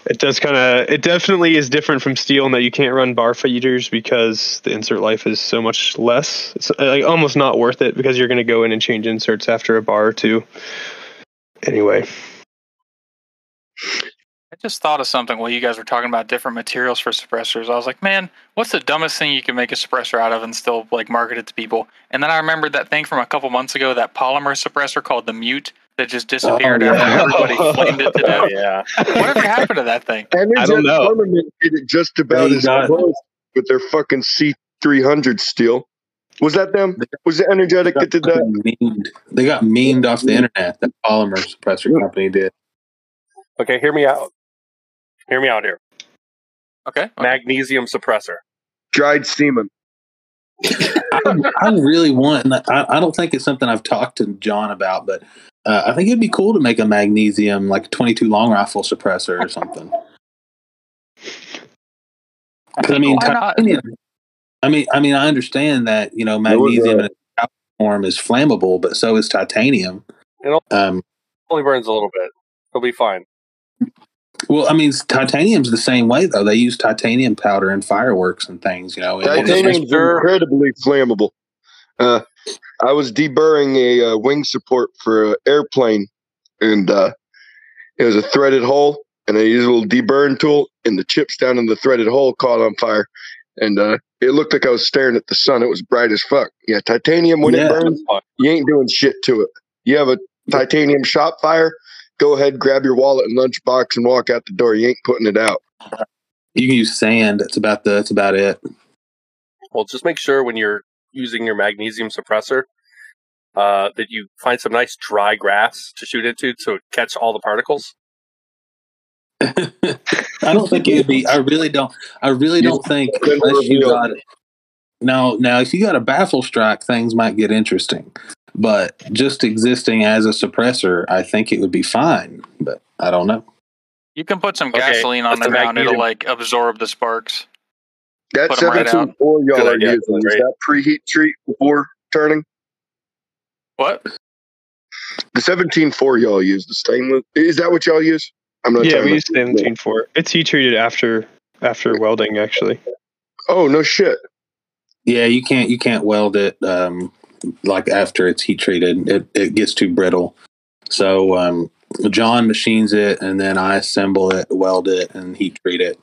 It does kind of. It definitely is different from steel in that you can't run bar feeders because the insert life is so much less. It's uh, like almost not worth it because you're going to go in and change inserts after a bar or two. Anyway, I just thought of something while you guys were talking about different materials for suppressors. I was like, man, what's the dumbest thing you can make a suppressor out of and still like market it to people? And then I remembered that thing from a couple months ago, that polymer suppressor called the Mute that just oh, disappeared Oh, yeah. after everybody flamed it to Oh, death. yeah. Whatever happened to that thing? I don't know. Tournament did it just about They as got- close with their fucking C300 steel. Was that them? Was it Energetic that did that? Memed. They got memed off the internet. That polymer suppressor company did. Okay, hear me out. Hear me out here. Okay. okay. Magnesium suppressor. Dried semen. I, I really want. and I, I don't think it's something I've talked to John about, but uh, I think it'd be cool to make a magnesium like 22 long rifle suppressor or something. 'Cause, I mean, titanium. I mean, I mean, I understand that you know magnesium in its powder form is flammable, but so is titanium. It'll- Um, Only burns a little bit. It'll be fine. Well, I mean, titanium's the same way though. They use titanium powder in fireworks and things. You know, and- and Titanium's it's- incredibly flammable. Uh, I was deburring a uh, wing support for an airplane, and uh, it was a threaded hole, and I used a little deburring tool, and the chips down in the threaded hole caught on fire, and uh, it looked like I was staring at the sun. It was bright as fuck. Yeah, titanium when Yeah. it burns, you ain't doing shit to it. You have a titanium shop fire. Go ahead, grab your wallet and lunchbox, and walk out the door. You ain't putting it out. you can use sand. That's about the. That's about it. Well, just make sure when you're using your magnesium suppressor uh, that you find some nice dry grass to shoot into to catch all the particles. I don't think it would be. I really don't. I really don't think unless you got it. Now, now, if you got a baffle strike, things might get interesting. But just existing as a suppressor, I think it would be fine. But I don't know. You can put some Okay, gasoline on the ground; and it'll like absorb the sparks. That Put 'em right out. 17 y'all Good are idea, using, is that preheat treat before turning? What? The 17.4 y'all use, the stainless. Is that what y'all use? I'm not yeah, talking we about- use seventeen four. It's heat treated after after welding, actually. Oh, no shit. Yeah, you can't. You can't weld it um, like after it's heat treated. It it gets too brittle. So um, John machines it, and then I assemble it, weld it, and heat treat it.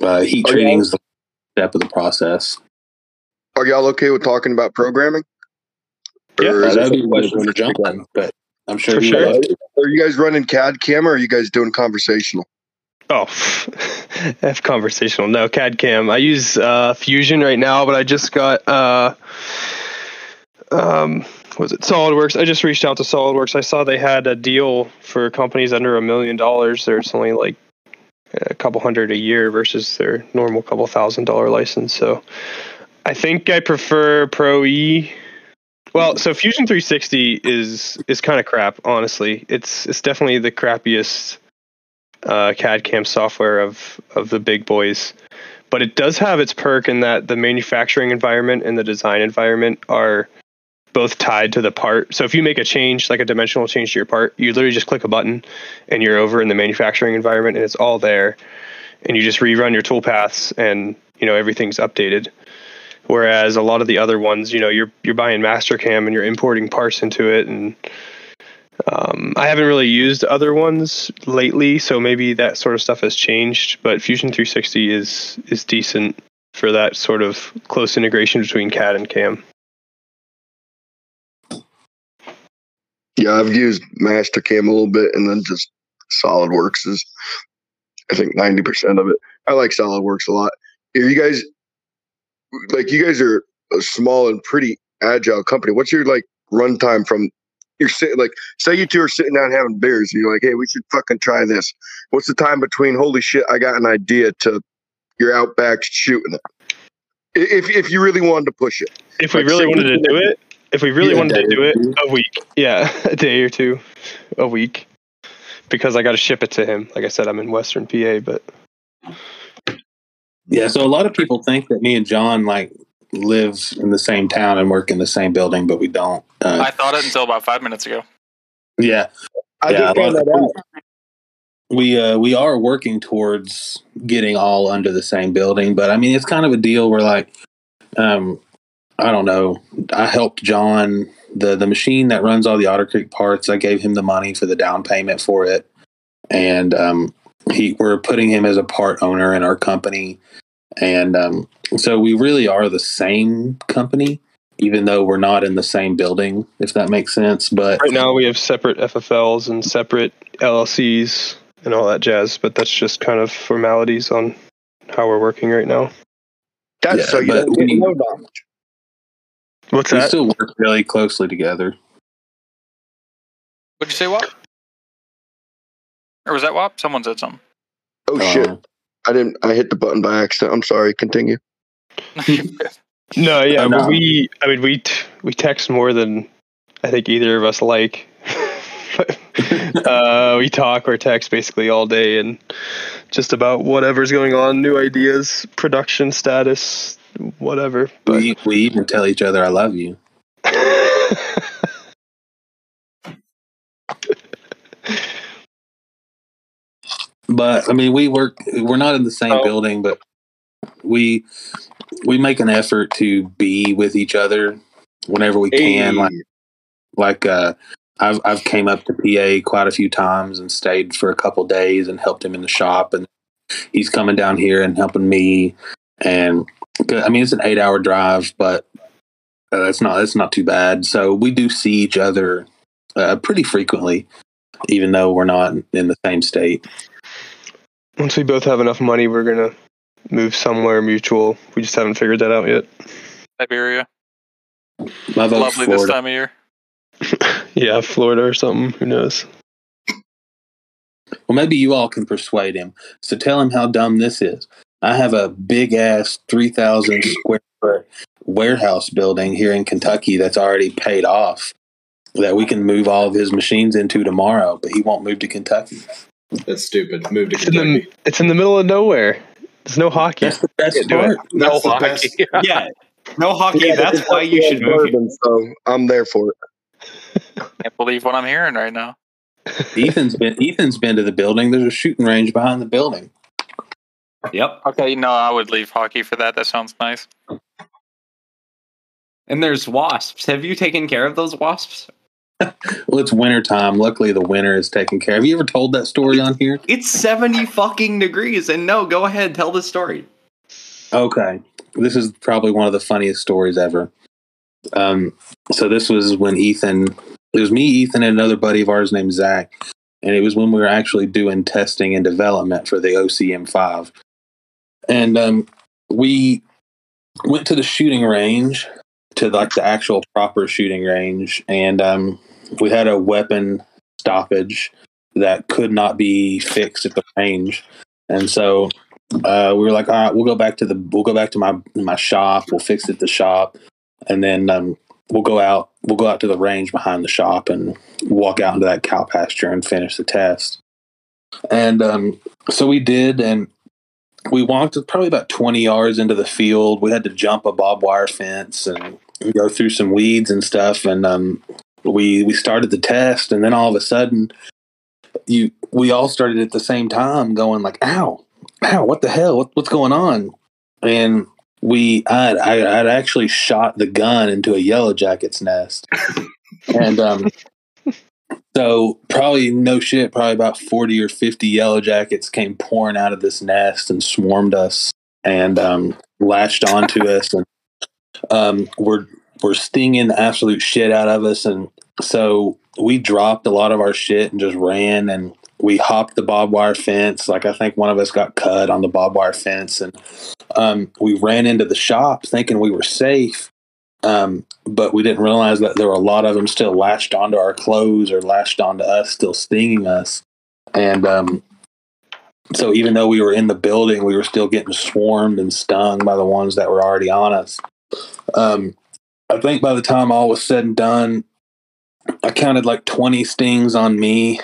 Uh, heat Are treating y'all- is the step of the process. Are y'all okay with talking about programming? Yeah, Or is that'd be a question for John, but I'm sure For sure. would love to. Are you guys running CAD cam or are you guys doing conversational? Oh, F conversational. No, CAD cam. I use uh, Fusion right now, but I just got uh, um, was it SolidWorks? I just reached out to SolidWorks. I saw they had a deal for companies under a million dollars. There's only like a couple hundred a year versus their normal couple thousand dollar license. So I think I prefer Pro E. Well, so Fusion 360 is is kind of crap. Honestly, it's it's definitely the crappiest uh, CAD CAM software of of the big boys. But it does have its perk in that the manufacturing environment and the design environment are both tied to the part. So if you make a change, like a dimensional change to your part, you literally just click a button and you're over in the manufacturing environment and it's all there. And you just rerun your toolpaths and you know everything's updated. Whereas a lot of the other ones, you know, you're you're buying Mastercam and you're importing parts into it and um, I haven't really used other ones lately, so maybe that sort of stuff has changed. But Fusion 360 is is decent for that sort of close integration between CAD and CAM. Yeah, I've used Mastercam a little bit and then just SolidWorks is, I think, 90% of it. I like SolidWorks a lot. Are you guys, like, you guys are a small and pretty agile company. What's your, like, runtime from, you're sitting, like, say you two are sitting down having beers and you're like, hey, we should fucking try this. What's the time between, holy shit, I got an idea to you're out back shooting it? If, if you really wanted to push it. If we Like, really say wanted to do it, if we really Yeah, wanted to do it, a week, yeah, a day or two, a week, because I got to ship it to him. Like I said, I'm in Western PA, but Yeah, so a lot of people think that me and John like live in the same town and work in the same building, but we don't. Uh, I thought it until about five minutes ago. yeah, I Yeah, just found that out. we uh, we are working towards getting all under the same building, but I mean it's kind of a deal where like um I don't know. I helped John the the machine that runs all the Otter Creek parts. I gave him the money for the down payment for it, and um, he we're putting him as a part owner in our company, and um, so we really are the same company, even though we're not in the same building. If that makes sense, but Right now we have separate FFLs and separate LLCs and all that jazz, but that's just kind of formalities on how we're working right now. That's Yeah, so you don't get we- no damage. What's we that? still work really closely together. What'd you say, Wop? Or was that Wop? Someone said something. Oh Uh, shit! I didn't. I hit the button by accident. I'm sorry. Continue. No, yeah, but no. we, I mean, we t- we text more than I think either of us like. uh, we talk or text basically all day and just about whatever's going on, new ideas, production status, whatever. But we we even tell each other I love you. But I mean, we work. We're not in the same Oh. building, but we we make an effort to be with each other whenever we can. Like like uh, I've I've came up to PA quite a few times and stayed for a couple days and helped him in the shop, and he's coming down here and helping me. And I mean, it's an eight hour drive, but uh, it's not it's not too bad. So we do see each other uh, pretty frequently, even though we're not in the same state. Once we both have enough money, we're gonna move somewhere mutual. We just haven't figured that out yet. Siberia. My vote's Lovely this time of year. Yeah, Florida or something. Who knows? Well, maybe you all can persuade him. So tell him how dumb this is. I have a big ass 3,000 square foot warehouse building here in Kentucky that's already paid off that we can move all of his machines into tomorrow, but he won't move to Kentucky. That's stupid. Move to It's in the it's in the middle of nowhere. There's no hockey. That's the best Can't do it. part. No the hockey. best- Yeah. No hockey. Yeah, That's why you should move. bourbon, So I'm there for it. Can't believe what I'm hearing right now. Ethan's been Ethan's been to the building. There's a shooting range behind the building. Yep. Okay, no, I would leave hockey for that. That sounds nice. And there's wasps. Have you taken care of those wasps? Well, it's winter time. Luckily, the winter is taken care of. Have you ever told that story on here? It's 70 fucking degrees. And no, go ahead, tell the story. Okay. This is probably one of the funniest stories ever. Um, so this was when Ethan, it was me, Ethan, and another buddy of ours named Zach. And it was when we were actually doing testing and development for the OCM5. And um, we went to the shooting range, to like the actual proper shooting range. And um, we had a weapon stoppage that could not be fixed at the range. And so uh, we were like, all right, we'll go back to the we'll go back to my my shop. We'll fix it at the shop, and then um, we'll go out. We'll go out to the range behind the shop and walk out into that cow pasture and finish the test. And um, so we did, and we walked probably about twenty yards into the field. We had to jump a barbed wire fence and go through some weeds and stuff. And um, we we started the test, and then all of a sudden, you we all started at the same time, going like, "Ow!" ow, what the hell? What, what's going on? And we, I'd, I, I'd actually shot the gun into a yellow jacket's nest. and um, so, probably no shit, probably about 40 or 50 yellow jackets came pouring out of this nest and swarmed us and um, latched onto us and um, were, were stinging the absolute shit out of us. And so, we dropped a lot of our shit and just ran and we hopped the barbed wire fence. Like I think one of us got cut on the barbed wire fence, and um, we ran into the shop thinking we were safe. Um, but we didn't realize that there were a lot of them still latched onto our clothes or latched onto us, still stinging us. And um, so, even though we were in the building, we were still getting swarmed and stung by the ones that were already on us. I think by the time all was said and done, I counted like 20 stings on me.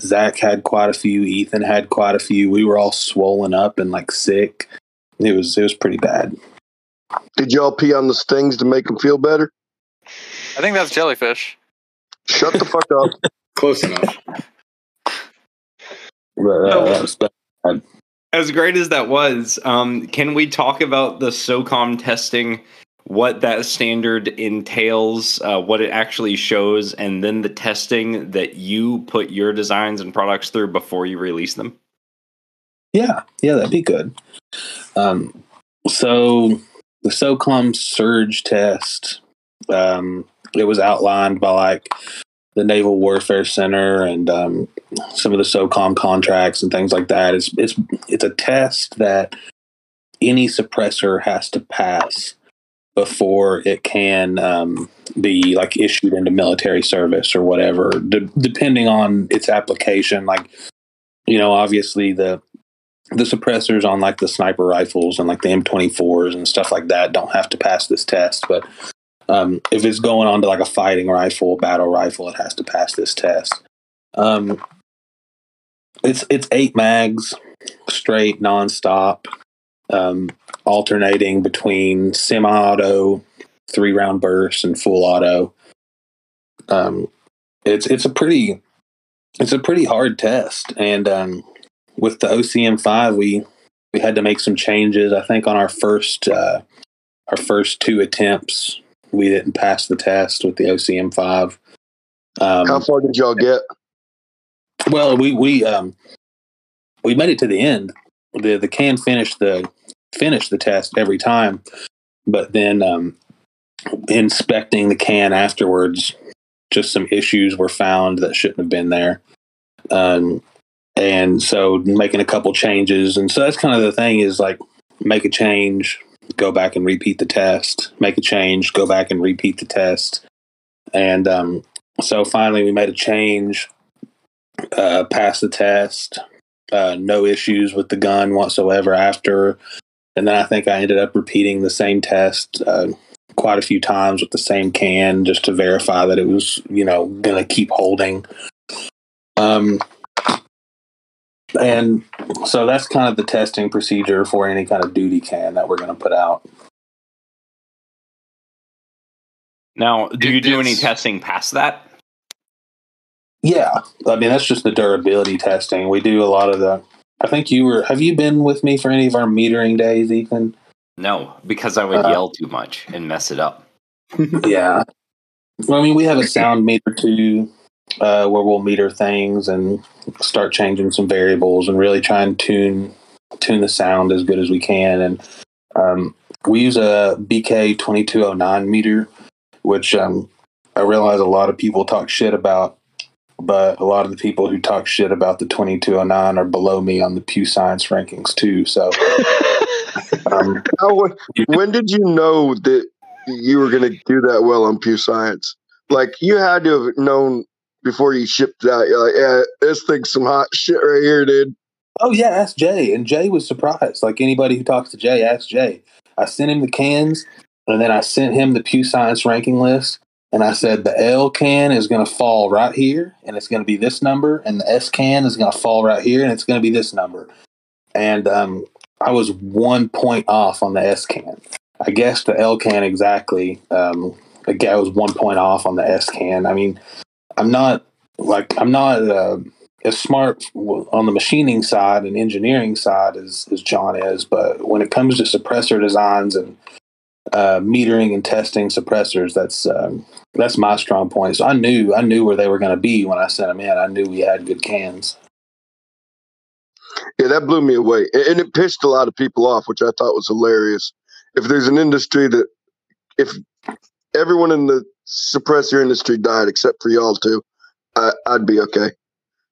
Zach had quite a few. Ethan had quite a few. We were all swollen up and like sick. It was it was pretty bad. Did y'all pee on the stings to make them feel better? I think that's jellyfish. Shut the fuck up. Close enough. But, uh, that was bad. As great as that was, um, can we talk about the SOCOM testing, what that standard entails, uh, what it actually shows, and then the testing that you put your designs and products through before you release them? Yeah, yeah, that'd be good. Um, so the SOCOM surge test, um, it was outlined by like the Naval Warfare Center and um, some of the SOCOM contracts and things like that. It's it's it's a test that any suppressor has to pass before it can um, be like issued into military service or whatever, de- depending on its application. Like you know, obviously the the suppressors on like the sniper rifles and like the M24s and stuff like that don't have to pass this test, but um, if it's going on to like a fighting rifle, battle rifle, it has to pass this test. Um, it's it's eight mags, straight, nonstop, um, alternating between semi-auto, three round bursts, and full auto. Um, it's it's a pretty it's a pretty hard test, and um, with the OCM five, we we had to make some changes. I think on our first uh, our first two attempts, we didn't pass the test with the OCM five. Um, How far did y'all get? well, we we um we made it to the end. The The can finished the finished the test every time, but then um, inspecting the can afterwards, just some issues were found that shouldn't have been there. Um, and so making a couple changes, and so that's kind of the thing is like make a change, go back and repeat the test, make a change, go back and repeat the test, and um, so finally we made a change uh, passed the test. Uh, no issues with the gun whatsoever after. And then I think I ended up repeating the same test uh, quite a few times with the same can just to verify that it was, you know, going to keep holding. Um, and so that's kind of the testing procedure for any kind of duty can that we're going to put out. Now, do It- you do any testing past that? Yeah, I mean that's just the durability testing. We do a lot of the. I think you were. Have you been with me for any of our metering days, Ethan? No, because I would Uh, yell too much and mess it up. yeah. Well, I mean, we have a sound meter too, uh, where we'll meter things and start changing some variables and really try and tune tune the sound as good as we can. And um, we use a BK twenty two oh nine meter, which um, I realize a lot of people talk shit about. But a lot of the people who talk shit about the 2209 are below me on the Pew Science rankings too. So, um, How, when did you know that you were going to do that well on Pew Science? Like you had to have known before you shipped it out. You're like, yeah, this thing's some hot shit right here, dude. Oh yeah, ask Jay. And Jay was surprised. Like anybody who talks to Jay, ask Jay. I sent him the cans, and then I sent him the Pew Science ranking list. And I said the L can is going to fall right here, and it's going to be this number, and the S can is going to fall right here, and it's going to be this number. And um, I was one point off on the S can. I guessed the L can exactly. Um, I was one point off on the S can. I mean, I'm not like I'm not. Uh, as smart on the machining side and engineering side as, as John is, but when it comes to suppressor designs and uh, metering and testing suppressors, that's um, that's my strong point. So I knew I knew where they were going to be when I sent them in. I knew we had good cans. Yeah, that blew me away. And it pissed a lot of people off, which I thought was hilarious. If there's an industry that, if everyone in the suppressor industry died except for y'all two, I, I'd be okay.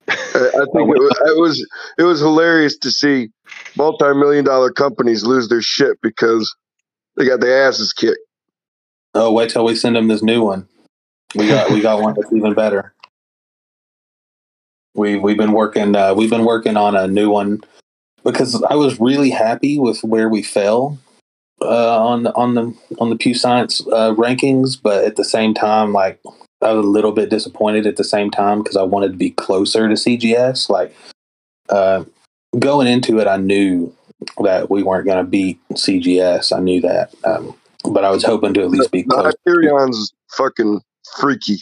I, I think it was, it was it was hilarious to see multi-million dollar companies lose their shit because they got their asses kicked. Oh, wait till we send them this new one. We got we got one that's even better. We we've been working uh, we've been working on a new one because I was really happy with where we fell uh, on the on the on the Pew Science uh, rankings, but at the same time, like I was a little bit disappointed at the same time because I wanted to be closer to CGS. Like uh, going into it, I knew that we weren't going to beat CGS. I knew that, um, but I was hoping to at least be The close. Hyperion's fucking freaky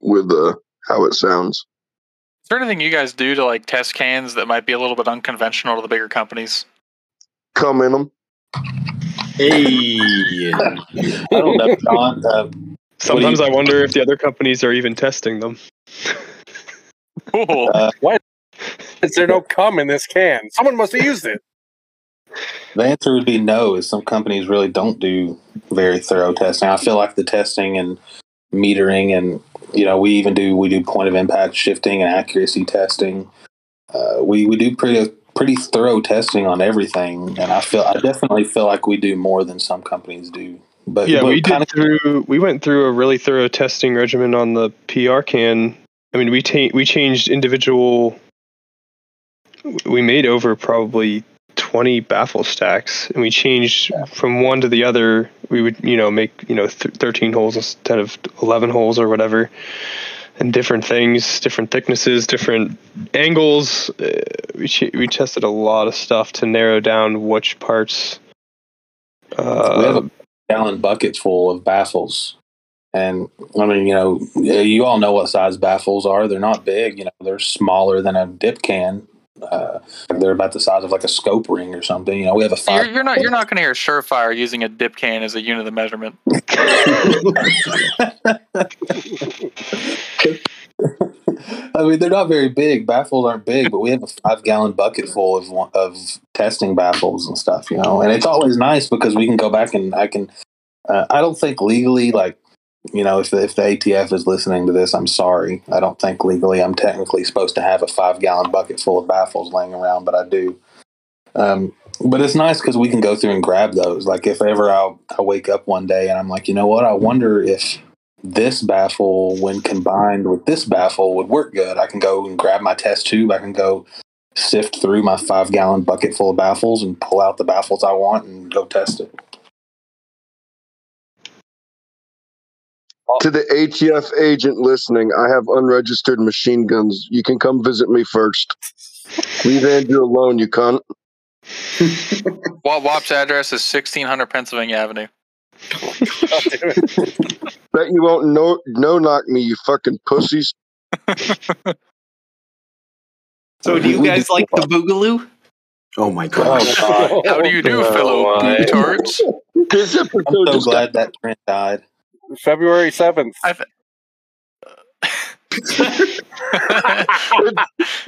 with uh, how it sounds. Is there anything you guys do to like test cans that might be a little bit unconventional to the bigger companies? Come in them. Hey. I don't know, John. Uh, Sometimes I wonder if the other companies are even testing them. Cool. uh, Is there no cum in this can? Someone must have used it. The answer would be no. Is some companies really don't do very thorough testing. I feel like the testing and metering, and you know, we even do we do point of impact shifting and accuracy testing. Uh, we we do pretty pretty thorough testing on everything, and I feel I definitely feel like we do more than some companies do. But yeah, but we did through. We went through a really thorough testing regimen on the PR can. I mean, we ta- we changed individual. We made over probably twenty baffle stacks, and we changed from one to the other. We would, you know, make you know th- thirteen holes instead of eleven holes or whatever, and different things, different thicknesses, different angles. Uh, we ch- we tested a lot of stuff to narrow down which parts. Uh, we have a gallon bucket full of baffles. And I mean, you know, you all know what size baffles are. They're not big. You know, they're smaller than a dip can. Uh, they're about the size of like a scope ring or something. You know, we have a fire. you're, you're not you're not going to hear Surefire using a dip can as a unit of measurement. I mean, they're not very big. Baffles aren't big, but we have a five gallon bucket full of of testing baffles and stuff. You know, and it's always nice because we can go back and I can. Uh, I don't think legally, like you know, if the, if the ATF is listening to this, I'm sorry. I don't think legally I'm technically supposed to have a five gallon bucket full of baffles laying around, but I do. Um, but it's nice because we can go through and grab those. Like if ever I'll, I wake up one day and I'm like, you know what? I wonder if this baffle, when combined with this baffle, would work good. I can go and grab my test tube. I can go sift through my five gallon bucket full of baffles and pull out the baffles I want and go test it. To the ATF agent listening, I have unregistered machine guns. You can come visit me first. Leave Andrew alone, you cunt. Wa- WAP's address is 1600 Pennsylvania Avenue. Bet you won't no no knock me, you fucking pussies. So, do you guys like the Boogaloo? Oh my gosh. Oh, God. How do you do, Oh, fellow my. tards? This I'm so just got glad that Trent died. February 7th.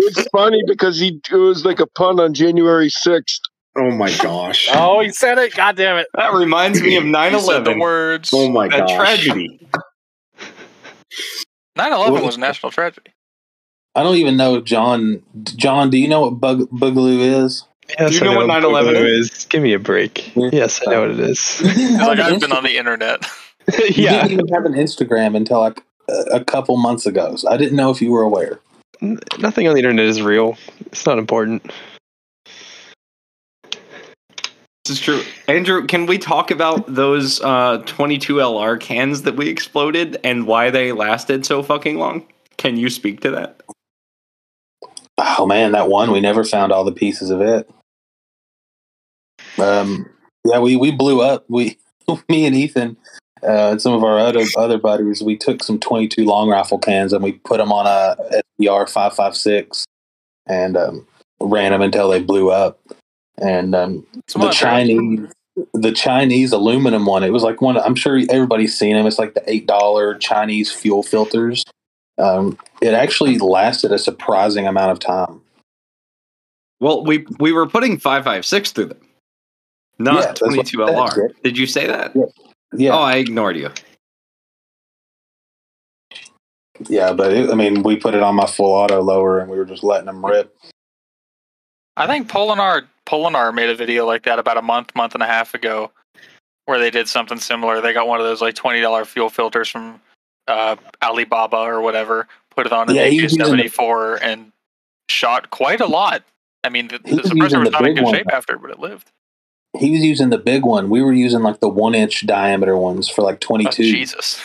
it's funny because he it was like a pun on January sixth. Oh my gosh. Oh, he said it. God damn it. That reminds me of 9 You said the 11. words. Oh my That gosh. tragedy. 9 11 was a national tragedy. I don't even know John. John, do you know what bug, Boogaloo is? Yes, Do you I know what 9/11 Boogaloo is? Give me a break. Yes, I know what it is. He's like, I've been on the internet. You didn't even have an Instagram until like a, a couple months ago. So I didn't know if you were aware. N- nothing on the internet is real. It's not important. This is true. Andrew, can we talk about those uh, 22LR cans that we exploded and why they lasted so fucking long? Can you speak to that? Oh man, that one we never found all the pieces of it. Um, yeah, we we blew up. We, me and Ethan, uh, and some of our other other buddies, we took some 22 long rifle cans and we put them on a SDR 556 and um, ran them until they blew up. And um, the Chinese, the Chinese aluminum one, it was like one. I'm sure everybody's seen them. It's like the eight dollar Chinese fuel filters. Um, it actually lasted a surprising amount of time. Well, we we were putting 556 through them, not what I 22LR. Did you say that? Yeah, Oh, I ignored you. yeah, but it, I mean, we put it on my full auto lower, and we were just letting them rip. I think Polenar Polenar made a video like that about a month, month and a half ago, where they did something similar. They got one of those like twenty dollar fuel filters from uh, Alibaba or whatever, put it on an Yeah, he AK seventy four, and shot quite a lot. I mean, the, He the was suppressor was not in good one. shape after, but it lived. He was using the big one. We were using like the one inch diameter ones for like Oh, 22. Jesus.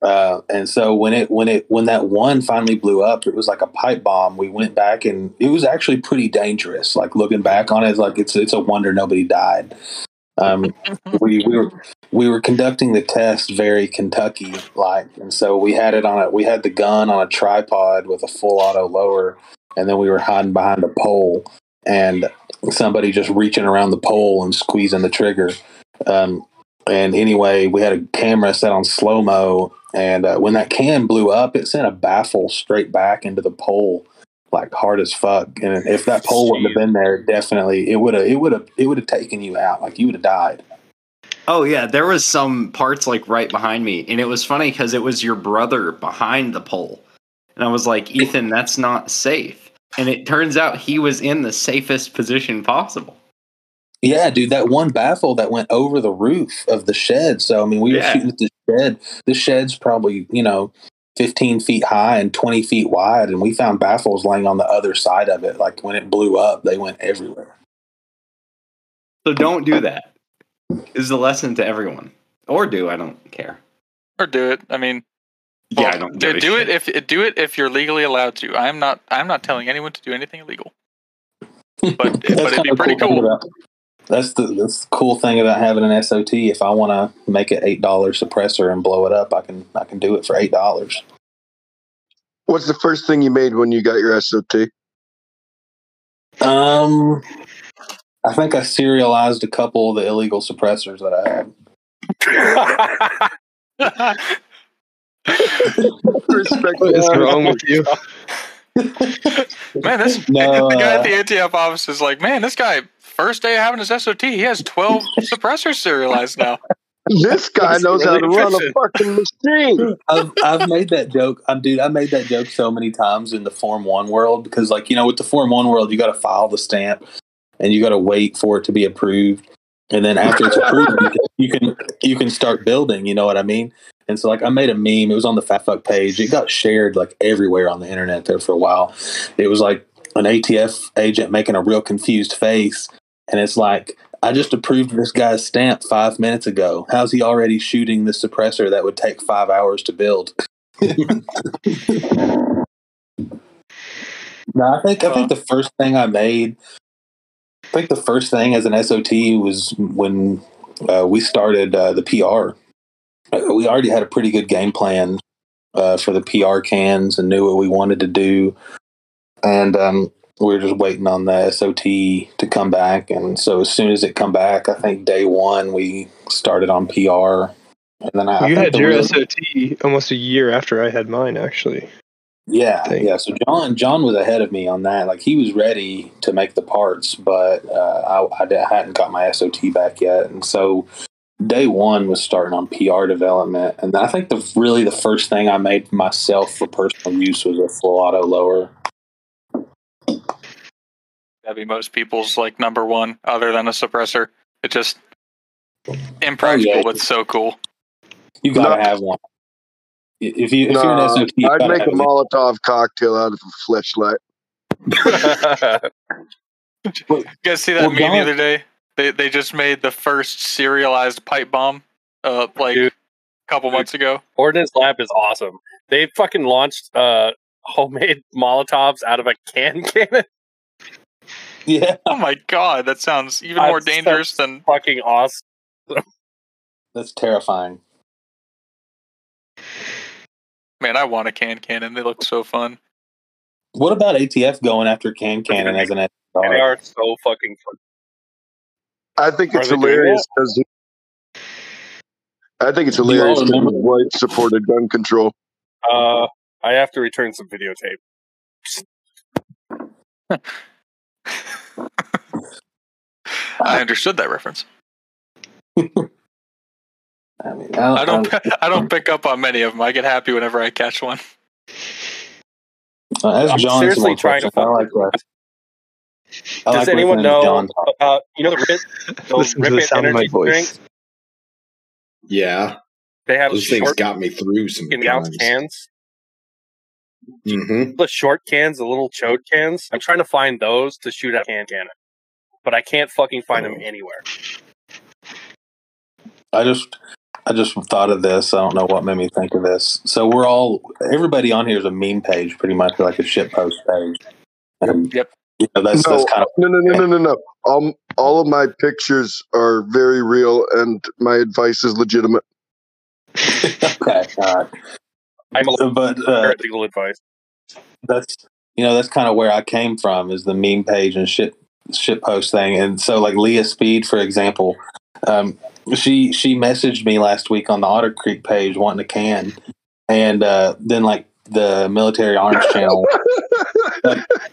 Uh, and so when it when it when that one finally blew up, it was like a pipe bomb. We went back and it was actually pretty dangerous. Like looking back on it, it's like it's it's a wonder nobody died. Um, we we were we were conducting the test very Kentucky like, and so we had it on a we had the gun on a tripod with a full auto lower, and then we were hiding behind a pole, and somebody just reaching around the pole and squeezing the trigger. Um, and anyway, we had a camera set on slow mo, and uh, when that can blew up, it sent a baffle straight back into the pole, like hard as fuck. And if that pole wouldn't have been there, definitely it would have it would have it would have taken you out. Like you would have died. Oh yeah, there was some parts like right behind me, and it was funny because it was your brother behind the pole, and I was like, Ethan, that's not safe. And it turns out he was in the safest position possible. Yeah, dude, that one baffle that went over the roof of the shed. So I mean, we were shooting at the shed. The shed's probably you know. 15 feet high and 20 feet wide and we found baffles laying on the other side of it like when it blew up they went everywhere So don't do that. Is the lesson to everyone, or do I don't care. Or do it. I mean, Yeah, I don't do, do it if do it if you're legally allowed to. I'm not. I'm not telling anyone to do anything illegal. But but That's it'd be pretty thing cool. about- that's the that's the cool thing about having an SOT. If I want to make an eight dollar suppressor and blow it up, I can I can do it for eight dollars. What's the first thing you made when you got your SOT? Um, I think I serialized a couple of the illegal suppressors that I had. Respect What is wrong with you? Man, this No, the guy at the ATF office is like, man, this guy first day of having his SOT, he has twelve suppressors serialized now. This guy That's knows how really to run a fucking machine. I've I've made that joke. I'm dude. I made that joke so many times in the Form One world because, like, you know, with the Form One world, you got to file the stamp and you got to wait for it to be approved, and then after it's approved, you can you can start building. You know what I mean? And so, like, I made a meme. It was on the Fat Fuck page. It got shared like everywhere on the internet there for a while. It was like an ATF agent making a real confused face, and it's like. I just approved this guy's stamp five minutes ago. How's he already shooting the suppressor that would take five hours to build? no, I think I think the first thing I made, I think the first thing as an SOT was when uh, we started uh, the PR. We already had a pretty good game plan uh, for the PR cans and knew what we wanted to do, and um, we were just waiting on the SOT to come back. And so as soon as it come back, I think day one we started on PR, and then I, I you think had your real- SOT almost a year after I had mine, actually. Yeah, yeah. So John, John was ahead of me on that. Like he was ready to make the parts, but uh, I, I, I hadn't got my SOT back yet, and so day one was starting on PR development. And I think the really the first thing I made myself for personal use was a full auto lower. That'd be most people's like number one, other than a suppressor. It just impractical, Oh, yeah. but so cool. You gotta No. have one. If you if you're Nah, an SOT, you I'd make a have it. Molotov cocktail out of a fleshlight. You guys see that Well, meme the other day? They they just made the first serialized pipe bomb, uh, like Dude. a couple months ago. Ordnance Lab is awesome. They fucking launched uh, homemade Molotovs out of a can cannon. Yeah, Oh my god, that sounds even That's more dangerous than Fucking awesome. that's terrifying. man. I want a can cannon. They look so fun. What about ATF going after Can Cannon as an They are so fucking fun. I think it's hilarious because I think it's Do you all hilarious because his wife supported gun control. Uh, I have to return some videotape. I understood that reference. I mean, I don't. I don't pick up on many of them. I get happy whenever I catch one. Uh, ask I'm John some seriously trying to questions. I like that. I Does like anyone know about you know the Rip, those the Rip my energy voice. drinks? Yeah, They have those things got me through some ounce cans. hmm The short cans, the little chode cans. I'm trying to find those to shoot at can cannon, but I can't fucking find them anywhere. I just I just thought of this. I don't know what made me think of this. So we're all everybody on here is a meme page, pretty much like a shit post page. And Yep. You know, that's No. that's kind of No, no, no, no, no, no. Um, all of my pictures are very real, and my advice is legitimate. okay. All right. I'm a But uh, legal advice. that's you know that's kind of where I came from is the meme page and shit shit post thing. And so like Leah Speed, for example, um, she she messaged me last week on the Otter Creek page wanting a can, and uh, then like the Military Arms channel.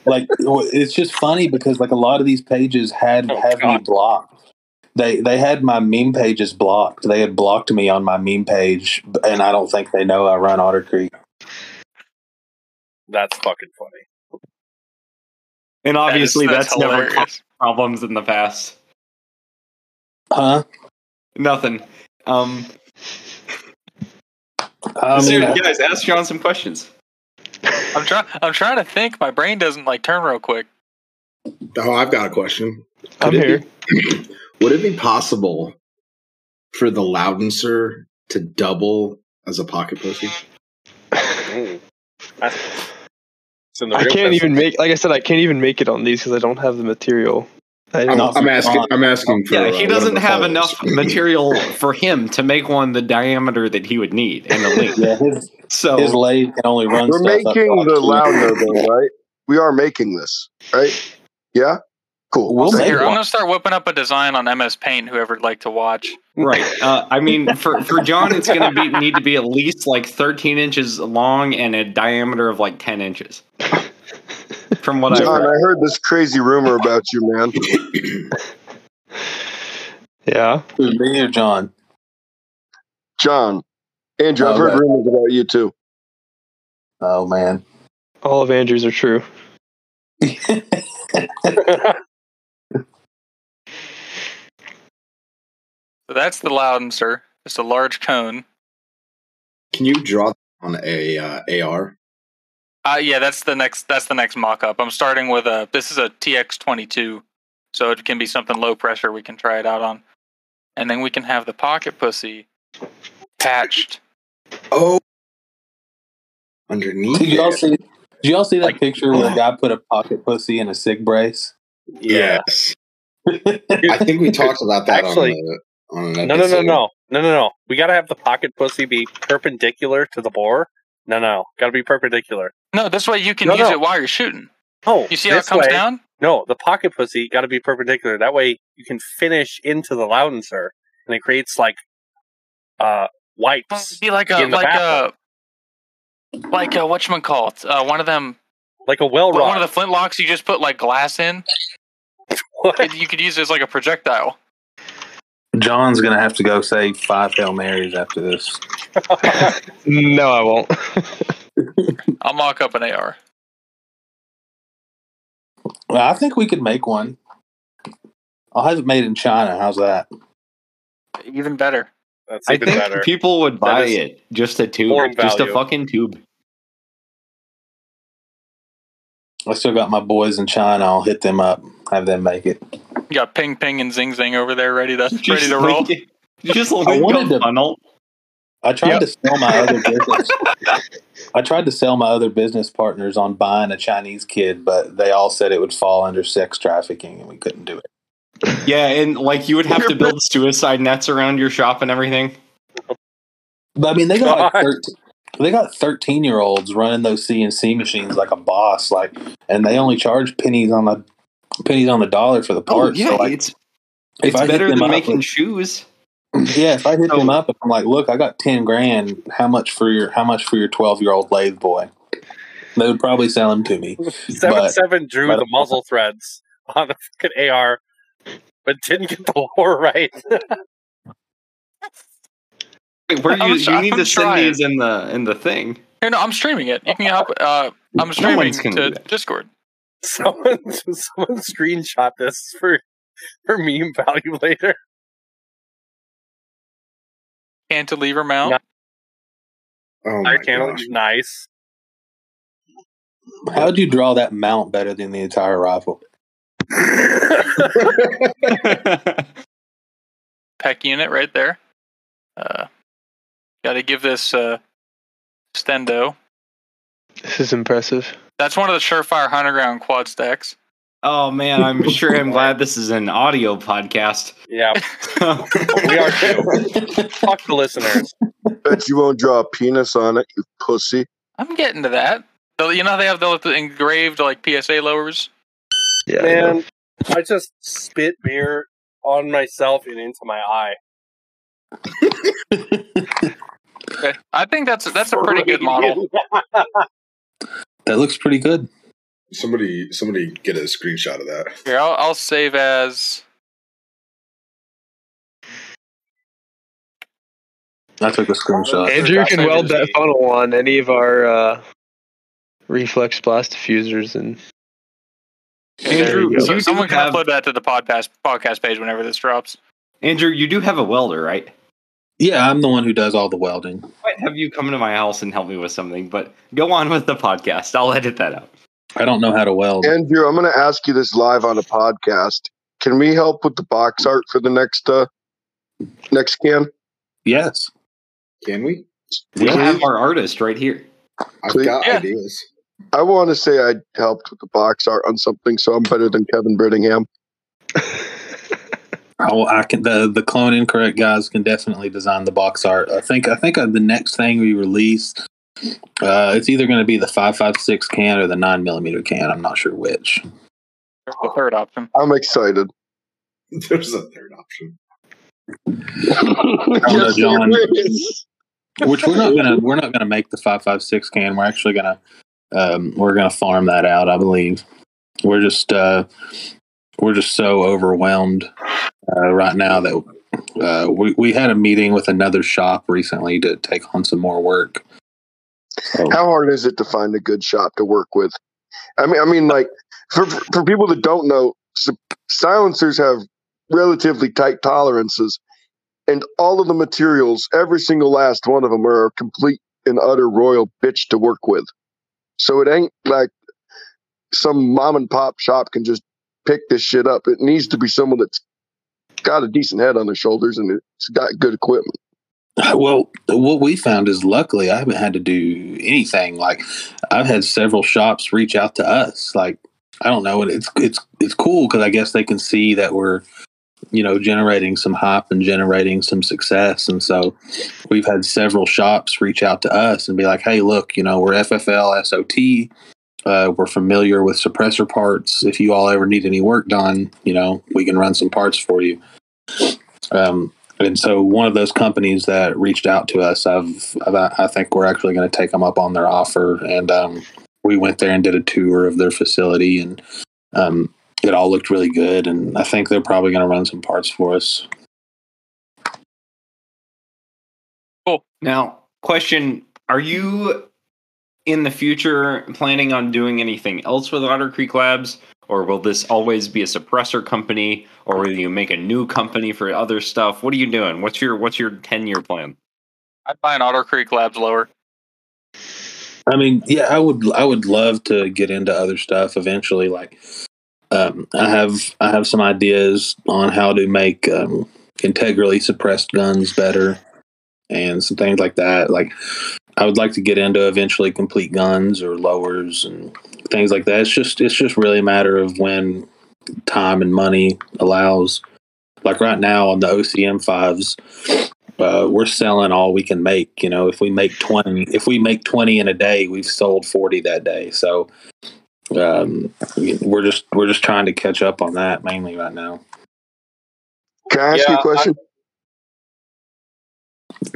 like w- it's just funny because like a lot of these pages had Oh, have me blocked. They they had my meme pages blocked. They had blocked me on my meme page, and I don't think they know I run Otter Creek. That's fucking funny. And obviously, That is- that's, never caused problems in the past. Huh? Nothing. Um, I mean, seriously, uh, guys, ask John some questions. I'm trying. I'm trying to think. My brain doesn't like turn real quick. Oh, I've got a question. I'm here. be- would it be possible for the Loudenser to double as a pocket pussy? Ooh. That's, it's in the I can't even make. Like I said, I can't even make it on these because I don't have the material. I I'm, don't, I'm asking. Ron. I'm asking for. Yeah, uh, he one doesn't have enough material for him to make one the diameter that he would need and the length. yeah, his So his lathe can only run. We're stuff making to, the two Loudner, though, right? We are making this, right? Yeah. Cool. We'll Thank make Here. I'm gonna start whipping up a design on MS Paint. Whoever'd like to watch. right, uh, I mean, for for John, it's going to be need to be at least like 13 inches long and a diameter of like 10 inches. From what I've John, I heard this crazy rumor about you, man. yeah. Who's me or John? John, Andrew, I've Oh, heard okay. rumors about you too. Oh man. All of Andrews are true. So that's the Loudenser. It's a large cone. Can you draw on a uh, AR? Uh, yeah, that's the next. That's the next mock-up. I'm starting with a. This is a TX22, so it can be something low pressure. We can try it out on, and then we can have the pocket pussy patched. Oh, underneath. Did y'all see? Did y'all see that Like- picture where a guy put a pocket pussy in a sig brace? Yeah. Yes. I think we talked about that Actually- on, the, on an No, no, no, no, no, no, no. We gotta have the pocket pussy be perpendicular to the bore. No, no, gotta be perpendicular. No, this way you can No, use no. it while you're shooting. Oh, You see how it comes way- down? No, the pocket pussy gotta be perpendicular. That way you can finish into the Loudenser, and it creates like uh wipes, be like a in the like bathroom. a like a whatchamacallit, uh one of them like a well one of the flintlocks you just put like glass in. It- you could use it as like a projectile. John's gonna have to go say five hail marys after this. No, I won't. I'll mock up an AR. Well, I think we could make one. I'll have it made in China. How's that? Even better. That's I even think better. people would buy it just a tube, just a fucking tube. I still got my boys in China. I'll hit them up. Have them make it. You got ping ping and zing zing over there ready to ready Just to roll. link it- Just I link wanted a to- funnel. I tried Yep. to sell my other business. I tried to sell my other business partners on buying a Chinese kid, but they all said it would fall under sex trafficking, and we couldn't do it. Yeah, and like you would have to build suicide nets around your shop and everything. But I mean, they got like 13, they got thirteen year olds running those CNC machines like a boss, like, and they only charge pennies on the pennies on the dollar for the Oh parts. yeah, so like, it's if it's I better than making with- shoes. Yeah, if I hit So- them up and I'm like, look, I got ten grand. How much for your how much for your twelve year old lathe boy? They would probably sell them to me. Seven but- seven drew but- the muzzle threads on the fucking AR, but didn't get the lore right. Wait, where you, try- you need I'm to send trying. these in the in the thing. Here, no, I'm streaming it. You can help. Uh, I'm streaming one's gonna to do that. Discord. someone someone screenshot this for for meme value later. Cantilever mount. No. Oh my Fire cannon gosh. is nice. How'd you draw that mount better than the entire rifle? Peck unit right there. Uh, Got to give this uh, stendo. This is impressive. That's one of the surefire hunter ground quad stacks. Oh man, I'm sure I'm glad this is an audio podcast. Yeah, we are too. Fuck the listeners. Bet you won't draw a penis on it, you pussy. I'm getting to that. So, You know how they have the, the engraved like PSA lowers. Yeah, I. Man, I just spit beer on myself and into my eye. Okay. I think that's that's a pretty good model. that looks pretty good. Somebody, somebody, get a screenshot of that. Here, I'll, I'll save as. I took a screenshot. Andrew can Gosh, weld that funnel on any of our uh, reflex blast diffusers, and Andrew. So you someone can have- upload that to the podcast podcast page whenever this drops. Andrew, you do have a welder, right? Yeah, I'm the one who does all the welding. I might have you come to my house and help me with something, but go on with the podcast. I'll edit that out. I don't know how to weld. Andrew, I'm going to ask you this live on a podcast. Can we help with the box art for the next uh next can? Yes. Can we? We Yeah. have our artist right here. I've Please. got Yeah. ideas. I want to say I helped with the box art on something, so I'm better than Kevin Brittingham. Oh, I can. The the clone incorrect guys can definitely design the box art. I think. I think uh, the next thing we release, uh, it's either going to be the five five six can or the nine millimeter can. I'm not sure which. There's the third option. I'm excited. There's a third option. yes, John. there is. Which we're not gonna. We're not gonna make the five five six can. We're actually gonna. Um, we're gonna farm that out. I believe. We're just. Uh, we're just so overwhelmed uh, right now that uh, we we had a meeting with another shop recently to take on some more work. So, How hard is it to find a good shop to work with? I mean, I mean, like for for people that don't know, silencers have relatively tight tolerances, and all of the materials, every single last one of them, are a complete and utter royal bitch to work with. So it ain't like some mom and pop shop can just pick this shit up. It needs to be someone that's got a decent head on their shoulders and it's got good equipment. Well, what we found is luckily I haven't had to do anything. Like I've had several shops reach out to us. Like I don't know, and it's it's it's cool because I guess they can see that we're you know generating some hype and generating some success, and so we've had several shops reach out to us and be like, "Hey, look, you know, we're FFL SOT." Uh, we're familiar with suppressor parts. If you all ever need any work done, you know, we can run some parts for you. Um, and so one of those companies that reached out to us, I've, I've I think we're actually going to take them up on their offer, and um, we went there and did a tour of their facility, and um, it all looked really good, and I think they're probably going to run some parts for us. Now, question: Are you in the future planning on doing anything else with Otter Creek Labs, or will this always be a suppressor company, or will you make a new company for other stuff? What are you doing? What's your What's your ten year plan? I'd buy an Otter Creek Labs lower. I mean, yeah, I would I would love to get into other stuff eventually. Like, um, I have I have some ideas on how to make um, integrally suppressed guns better, and some things like that. Like, I would like to get into eventually complete guns or lowers and things like that. It's just it's just really a matter of when time and money allows. Like right now on the OCM fives, uh, we're selling all we can make. You know, if we make twenty, if we make twenty in a day, we've sold forty that day. So um, we're just we're just trying to catch up on that mainly right now. Can I ask you a question?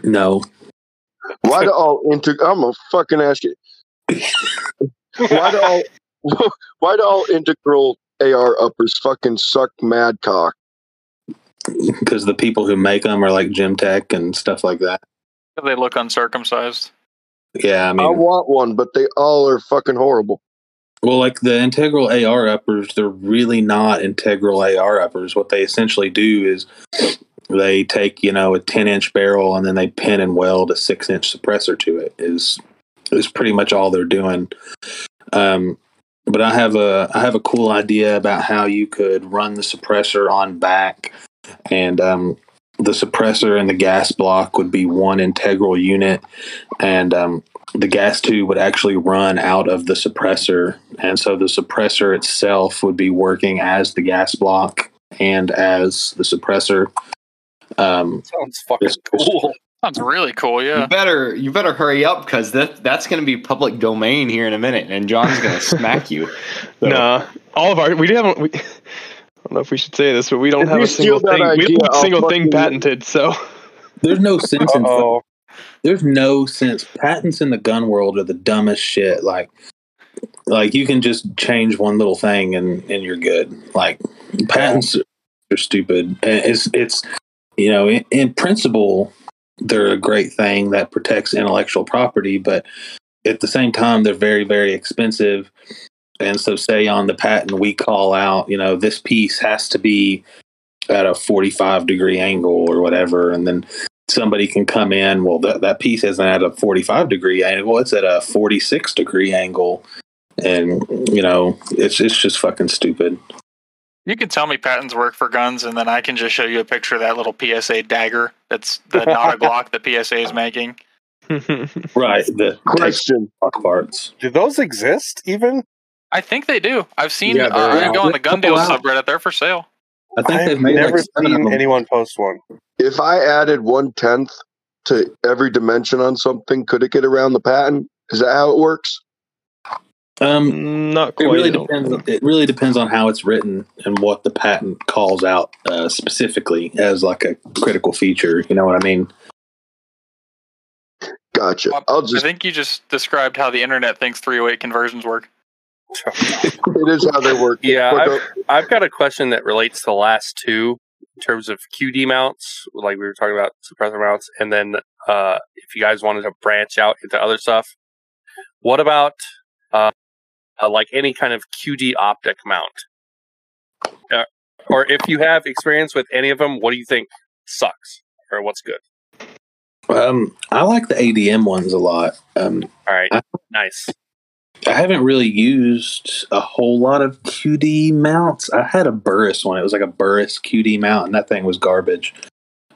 No, Why do all inter? I'm gonna fucking ask you. Why do all? Why do all integral AR uppers fucking suck mad cock? because the people who make them are like Gemtech and stuff like that. They look uncircumcised. Yeah, I mean, I want one, but they all are fucking horrible. Well, like the integral AR uppers, they're really not integral AR uppers. What they essentially do is they take, you know, a 10 inch barrel and then they pin and weld a six inch suppressor to it is, is pretty much all they're doing. Um, but I have a, I have a cool idea about how you could run the suppressor on back and, um, the suppressor and the gas block would be one integral unit and um, the gas tube would actually run out of the suppressor, and so the suppressor itself would be working as the gas block and as the suppressor. Um, Sounds fucking cool. Sounds really cool. You Yeah. better you better hurry up because that that's going to be public domain here in a minute, and John's going to smack you. So- Nah, all of our we haven't. We, I don't know if we should say this, but we don't If have a single steal that thing. We idea, have a I'll single thing fucking- patented. So there's no sense in there's no sense. Patents in the gun world are the dumbest shit. Like, like you can just change one little thing and and you're good. Like patents are stupid. And It's it's you know in, in principle they're a great thing that protects intellectual property, but at the same time they're very very expensive. And so, say on the patent we call out, you know, this piece has to be at a 45 degree angle or whatever, and then somebody can come in. Well, that, that piece isn't at a 45 degree angle; it's at a 46 degree angle, and you know, it's it's just fucking stupid. You can tell me patents work for guns, and then I can just show you a picture of that little PSA dagger. That's the not a Glock that PSA is making. Right. The Question: parts. do those exist even? I think they do. I've seen. Yeah, uh, they're I go on the out. gun Couple deals out. subreddit. They're for sale. I think I've they've made never like seen anyone post one. If I added one tenth to every dimension on something, could it get around the patent? Is that how it works? Um, not it quite. really depends. think. It really depends on how it's written and what the patent calls out uh, specifically as like a critical feature. You know what I mean? Gotcha. I'll I think you just described how the internet thinks 308 conversions work. It is how they work. Yeah, But I've, I've got a question that relates to the last two in terms of QD mounts, like we were talking about suppressor mounts, and then uh, if you guys wanted to branch out into other stuff, what about uh, uh, like any kind of QD optic mount? Uh, or if you have experience with any of them, what do you think sucks or what's good? Um, I like the ADM ones a lot. Um, All right, I- nice. I haven't really used a whole lot of QD mounts. I had a Burris one. It was like a Burris QD mount, and that thing was garbage.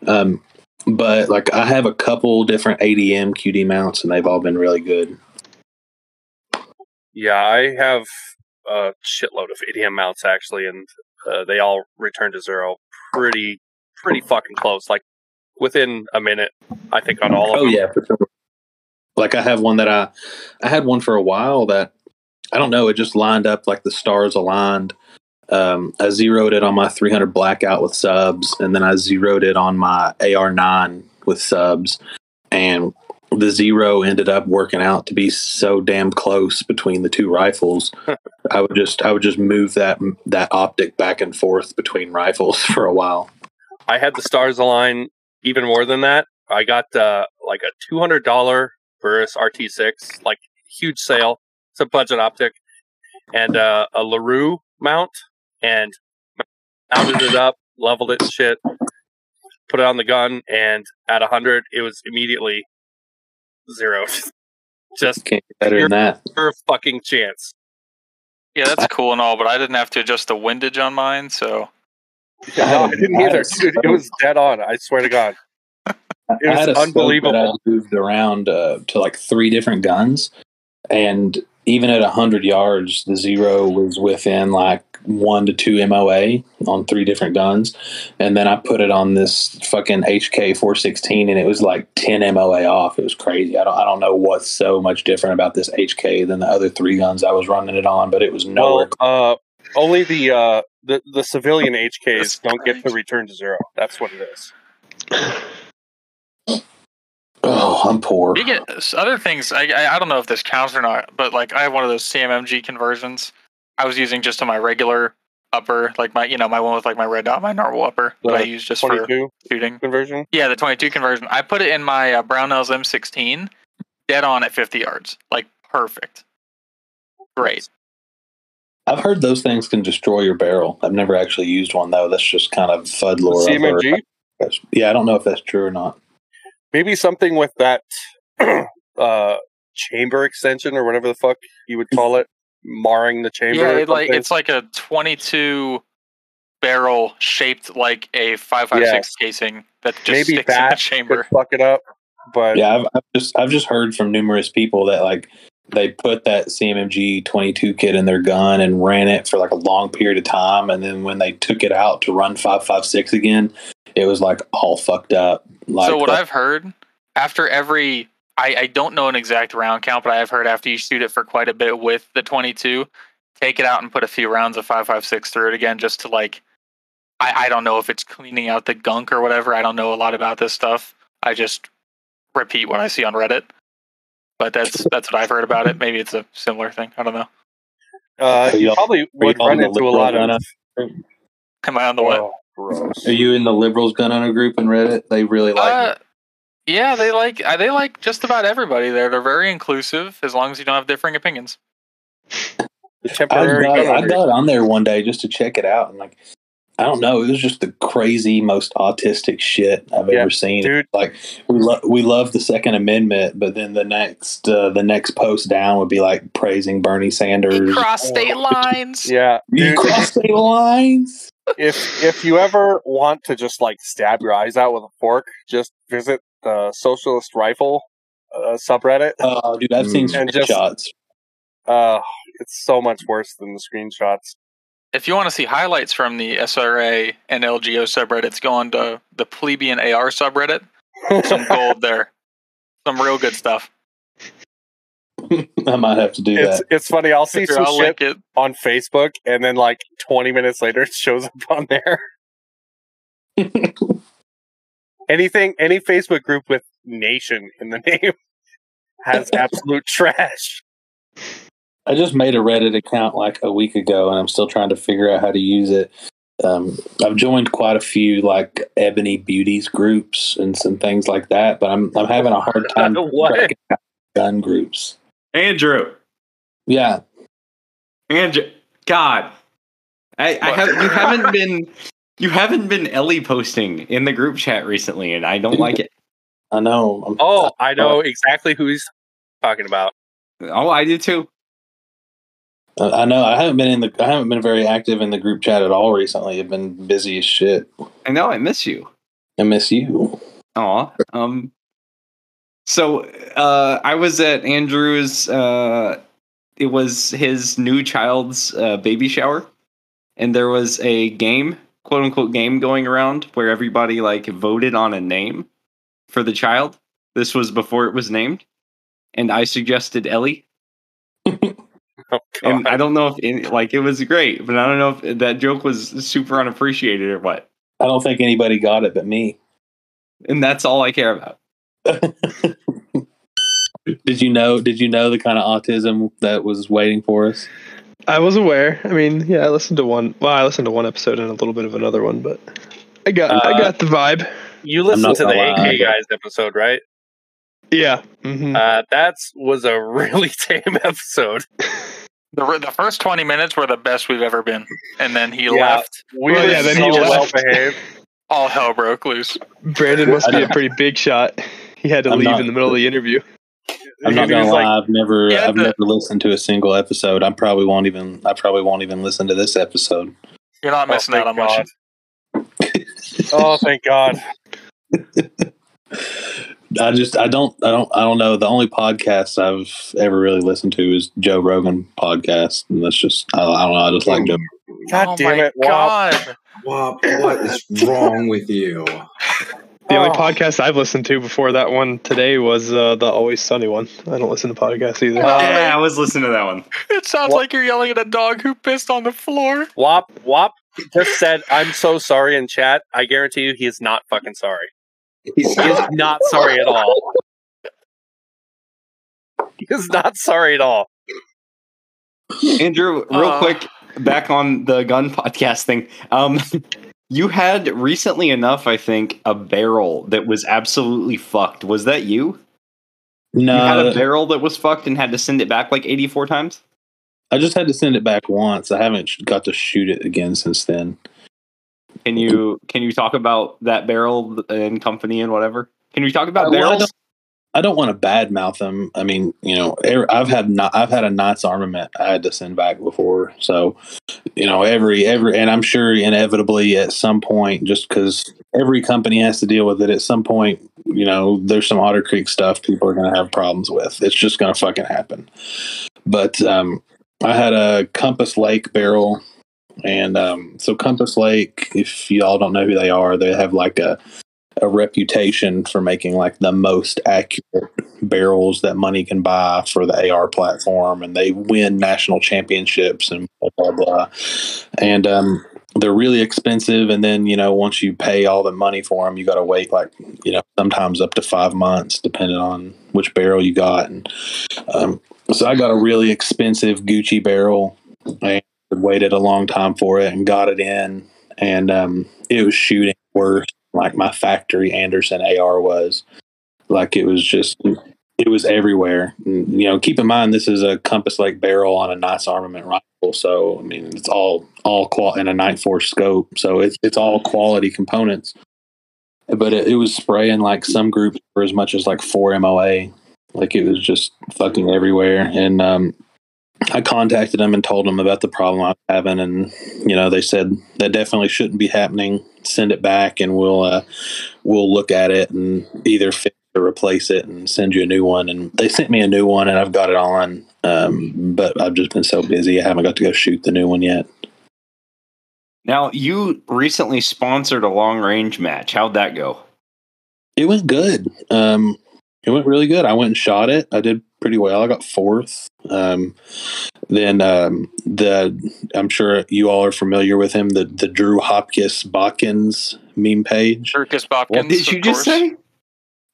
Um, but like I have a couple different ADM QD mounts, and they've all been really good. Yeah, I have a shitload of ADM mounts actually, and uh, they all return to zero pretty, pretty fucking close. Like within a minute, I think on all of them. Oh them. yeah, for sure. Like I have one that I, I had one for a while that I don't know. It just lined up like the stars aligned. Um, I zeroed it on my 300 blackout with subs, and then I zeroed it on my AR9 with subs, and the zero ended up working out to be so damn close between the two rifles. I would just I would just move that that optic back and forth between rifles for a while. I had the stars align even more than that. I got uh, like a two hundred dollar Burris RT6, like huge sale. It's a budget optic, and uh, a LaRue mount, and mounted it up, leveled it, shit. Put it on the gun, and at hundred, it was immediately zero. Just Can't get better than that. pure fucking chance. Yeah, that's cool and all, but I didn't have to adjust the windage on mine, so No, I didn't either. Dude, it was dead on. I swear to God. It I was had a unbelievable. that I moved around uh, to like three different guns, and even at hundred yards, the zero was within like one to two MOA on three different guns, and then I put it on this fucking HK four sixteen, and it was like ten MOA off. It was crazy. I don't I don't know what's so much different about this HK than the other three guns I was running it on, but it was nowhere. Well, uh, only the uh, the the civilian HKs don't get right. to return to zero. That's what it is. oh, I'm poor. you get other things. I, I I don't know if this counts or not, but like I have one of those CMMG conversions. I was using just on my regular upper, like my you know my one with like my red dot, my normal upper that I The use just for shooting. conversion. Yeah, the 22 conversion. I put it in my uh, Brownells M16, dead on at 50 yards, like perfect. Great. I've heard those things can destroy your barrel. I've never actually used one though. That's just kind of fud lore. I've heard. CMMG. Yeah, I don't know if that's true or not. Maybe something with that uh, chamber extension or whatever the fuck you would call it, marring the chamber. Yeah, it, like it's like a 22 barrel shaped like a 556 casing that just Maybe sticks in the that chamber. could fuck it up. but Yeah, I've, I've just I've just heard from numerous people that like they put that CMMG 22 kit in their gun and ran it for like a long period of time, and then when they took it out to run 556 again, it was like all fucked up. Like so what like- I've heard after every, I, I don't know an exact round count, but I've heard after you shoot it for quite a bit with the 22, take it out and put a few rounds of 556 through it again, just to like, I, I don't know if it's cleaning out the gunk or whatever. I don't know a lot about this stuff. I just repeat what I see on Reddit. But that's that's what I've heard about it. Maybe it's a similar thing. I don't know. uh, Are you you probably would on run into a lot gun of. Am I on the what? Oh, gross. Are you in the liberals gun owner group in Reddit? They really like Uh, yeah, they like uh, they like just about everybody there. They're very inclusive as long as you don't have differing opinions. The I temporary got, I got on there one day just to check it out, and like, I don't know, it was just the crazy, most autistic shit I've Yeah, ever seen. dude. Like, we love we love the Second Amendment, but then the next uh, the next post down would be like praising Bernie Sanders. Cross state lines. Yeah, You cross state lines. if if you ever want to just like stab your eyes out with a fork, just visit the Socialist Rifle uh, subreddit. Oh, dude, I've seen. And just- screenshots. Uh, it's so much worse than the screenshots. If you want to see highlights from the SRA and LGO subreddits, go on to the plebeian AR subreddit. Some gold there. Some real good stuff. I might have to do It's that. it's funny. I'll see Here, some I'll shit it. on Facebook, and then like 20 minutes later, it shows up on there. Anything, any Facebook group with "nation" in the name has absolute trash. I just made a Reddit account like a week ago, and I'm still trying to figure out how to use it. Um, I've joined quite a few like ebony beauties groups and some things like that, but I'm I'm having a hard time What? gun groups. Andrew, Yeah, Andrew, God, I, I have you haven't been you haven't been Ellie posting in the group chat recently, and I don't like it. I know. I'm, Oh, I know exactly who he's talking about. Oh, I do too. I I know. I haven't been in the. I haven't been very active in the group chat at all recently. I've been busy as shit. I know I miss you. I miss you. Aw. Um. So, uh, I was at Andrew's. Uh, it was his new child's uh, baby shower, and there was a game, quote unquote, game going around where everybody like voted on a name for the child. This was before it was named, and I suggested Ellie. Oh, And I don't know if any, like it was great, but I don't know if that joke was super unappreciated or what. I don't think anybody got it but me. And that's all I care about. did you know? Did you know the kind of autism that was waiting for us? I was aware. I mean, yeah, I listened to one. Well, I listened to one episode and a little bit of another one, but I got I Uh, got the vibe. You listened to the gonna lie, AK but- guys episode, right? Yeah. hmm Uh, that was a really tame episode. The, the first 20 minutes were the best we've ever been. And then he Yeah. left. We Well, yeah, then so he well left. behaved. All hell broke loose. Brandon must be a pretty big shot. He had to I'm leave not- in the middle of the interview. I'm not gonna lie. like, I've never, Yeah, I've the- never listened to a single episode. I probably won't even, I probably won't even listen to this episode. You're not Oh, missing out on thank much. Oh, thank God. I just, I don't, I don't, I don't know. The only podcast I've ever really listened to is Joe Rogan podcast, and that's just, I, I don't know. I just like Joe. God oh damn my it, Wop. God. Wop, what is wrong with you? The only Oh. podcast I've listened to before that one today was uh, the Always Sunny one. I don't listen to podcasts either. Uh, yeah, I was listening to that one. It sounds What? like you're yelling at a dog who pissed on the floor. Wop Wop just said, "I'm so sorry" in chat. I guarantee you, he is not fucking sorry. He's, he is not sorry at all. He is not sorry at all. Andrew, real Uh. quick, back on the gun podcast thing. Um, you had recently enough, I think, a barrel that was absolutely fucked. Was that you? No. You had a barrel that was fucked and had to send it back like 84 times? I just had to send it back once. I haven't got to shoot it again since then. Can you can you talk about that barrel and company and whatever? Can you talk about I barrels? I don't want to badmouth them. I mean, you know, I've had not, I've had a Knight's Armament I had to send back before. So, you know, every every, and I'm sure inevitably at some point, just because every company has to deal with it, at some point, you know, there's some Otter Creek stuff people are going to have problems with. It's just going to fucking happen. But um, I had a Compass Lake barrel, and um, so Compass Lake, if y'all don't know who they are, they have like a a reputation for making like the most accurate barrels that money can buy for the AR platform, and they win national championships and blah blah blah. And um, they're really expensive, and then you know once you pay all the money for them, you got to wait like you know sometimes up to five months, depending on which barrel you got. And um, so I got a really expensive Gucci barrel and waited a long time for it and got it in, and um, it was shooting worse like my factory Anderson AR was. Like it was just, it was everywhere. And, you know, keep in mind this is a Compass Lake barrel on a Knight's Armament rifle, so I mean it's all all qual in a Night Force scope, so it's it's all quality components. But it, it was spraying like some groups for as much as like four MOA, like it was just fucking everywhere. And um, I contacted them and told them about the problem I was having, and you know they said that definitely shouldn't be happening. Send it back, and we'll uh, we'll look at it and either fix or replace it and send you a new one. And they sent me a new one, and I've got it on. Um, but I've just been so busy, I haven't got to go shoot the new one yet. Now, you recently sponsored a long range match. How'd that go? It went good. Um, it went really good. I went and shot it. I did pretty well. I got fourth. Um, then um, the I'm sure you all are familiar with him. The the Drew Hopkins Botkins meme page. Turkus What did you just course. say?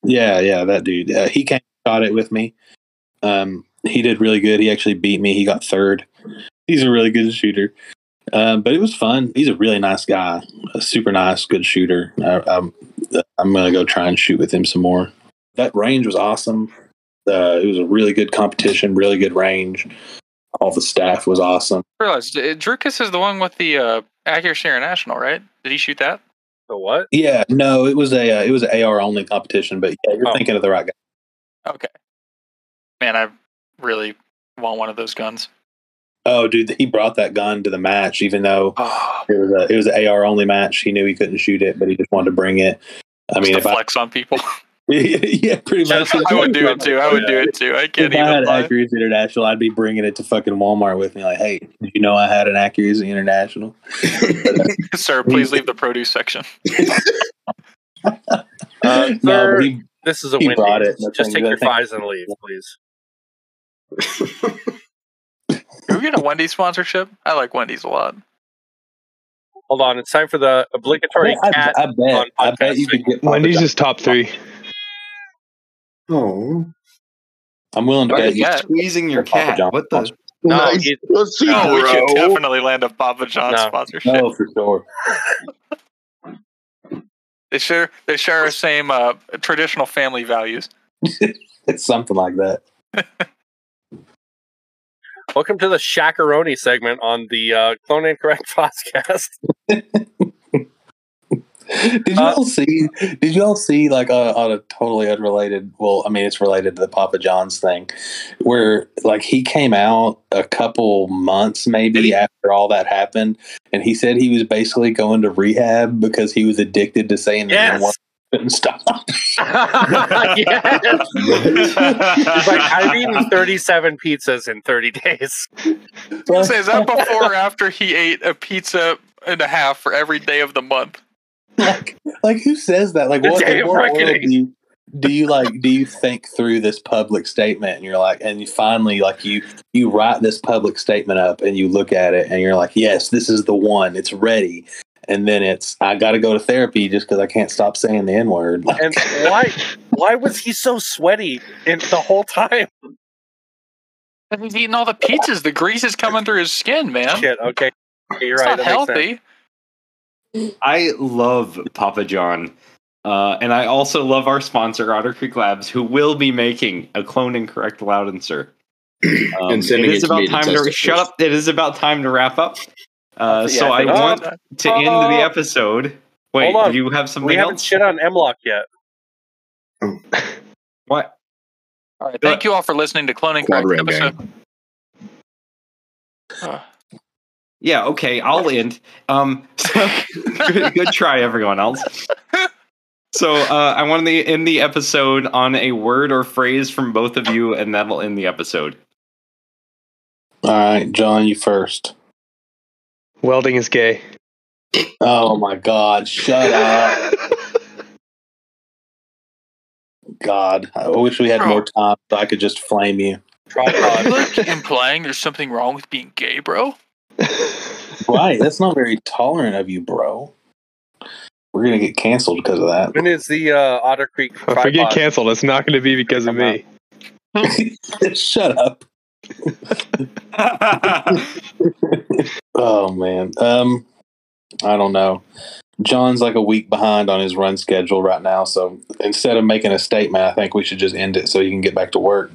Yeah, yeah, that dude. Uh, he came and shot it with me. Um, he did really good. He actually beat me. He got third. He's a really good shooter. Um, but it was fun. He's a really nice guy, a super nice, good shooter. I, I'm I'm gonna go try and shoot with him some more. That range was awesome. Uh, it was a really good competition, really good range. All the staff was awesome. I realized uh, Drukus is the one with the uh, Accuracy International, right? Did he shoot that? The what? Yeah, no, it was a uh, it was an AR only competition, but yeah, you're Oh. thinking of the right guy. Okay. Man, I really want one of those guns. Oh, dude, he brought that gun to the match, even though Oh, it was a it was an AR only match. He knew he couldn't shoot it, but he just wanted to bring it. I mean, to if I flex on people. yeah, pretty much. I would do it too. I would do it too. I can't If I even had lie. Accuracy International, I'd be bringing it to fucking Walmart with me. Like, hey, did you know I had an Accuracy International? Sir, please leave the produce section. Uh, no, sir, but he, this is a he win. brought. Just That's take your thing. fives and leave, please. Can we get a Wendy's sponsorship? I like Wendy's a lot. Hold on, it's time for the obligatory I, cat. I bet. on I bet you podcast could get. Wendy's is top three. Oh, I'm willing to Why bet you you. Yeah. squeezing your cat? John What the? sponsor. No, nice it- pussy, Oh, we should definitely land a Papa John's No. sponsorship. No, for sure. They share they share our same uh, traditional family values. It's something like that. Welcome to the Shaq-a-Roni segment on the uh, Clone Incorrect podcast. Did you Uh, all see? Did you all see like uh, on a totally unrelated? Well, I mean, it's related to the Papa John's thing, where like he came out a couple months maybe after all that happened, and he said he was basically going to rehab because he was addicted to saying the Yes. N word. Couldn't stop. yes. Like, I've eaten 37 pizzas in 30 days. Say, is that before or after he ate a pizza and a half for every day of the month? Like, like who says that? Like, what, in what world do you, do you like? Do you think through this public statement, and you're like, and you finally like you you write this public statement up, and you look at it, and you're like, yes, this is the one. It's ready. And then it's I got to go to therapy just because I can't stop saying the n word. Like, And why why was he so sweaty in the whole time? And he's eating all the pizzas. The grease is coming through his skin, man. Shit, okay. You're It's right. not that sense. healthy. I love Papa John. Uh, and I also love our sponsor, Otter Creek Labs, who will be making a clone incorrect loudenser. Um, And sending it is it about me to time to shut first. up. It is about time to wrap up. Uh, Yeah, so I think- want Uh, to end uh, the episode. Wait, do you have something we haven't else? shit on M-LOK yet. What? All right, thank you all for listening to Cloning Quad Correct rail episode. Gang. Yeah, okay, I'll end. Um, so, good, good try, everyone else. So uh, I want to end the episode on a word or phrase from both of you, and that'll end the episode. All right, John, you first. Welding is gay. Oh my God! Shut up, God! I wish we had more time so I could just flame you. Are you Tripod. like implying there's something wrong with being gay, bro? Right? That's not very tolerant of you, bro. We're gonna get canceled because of that. when is the uh, Otter Creek If I get tripod? canceled, it's not going to be because of me. Shut up. Oh man. Um I don't know. John's like a week behind on his run schedule right now, so instead of making a statement, I think we should just end it so he can get back to work.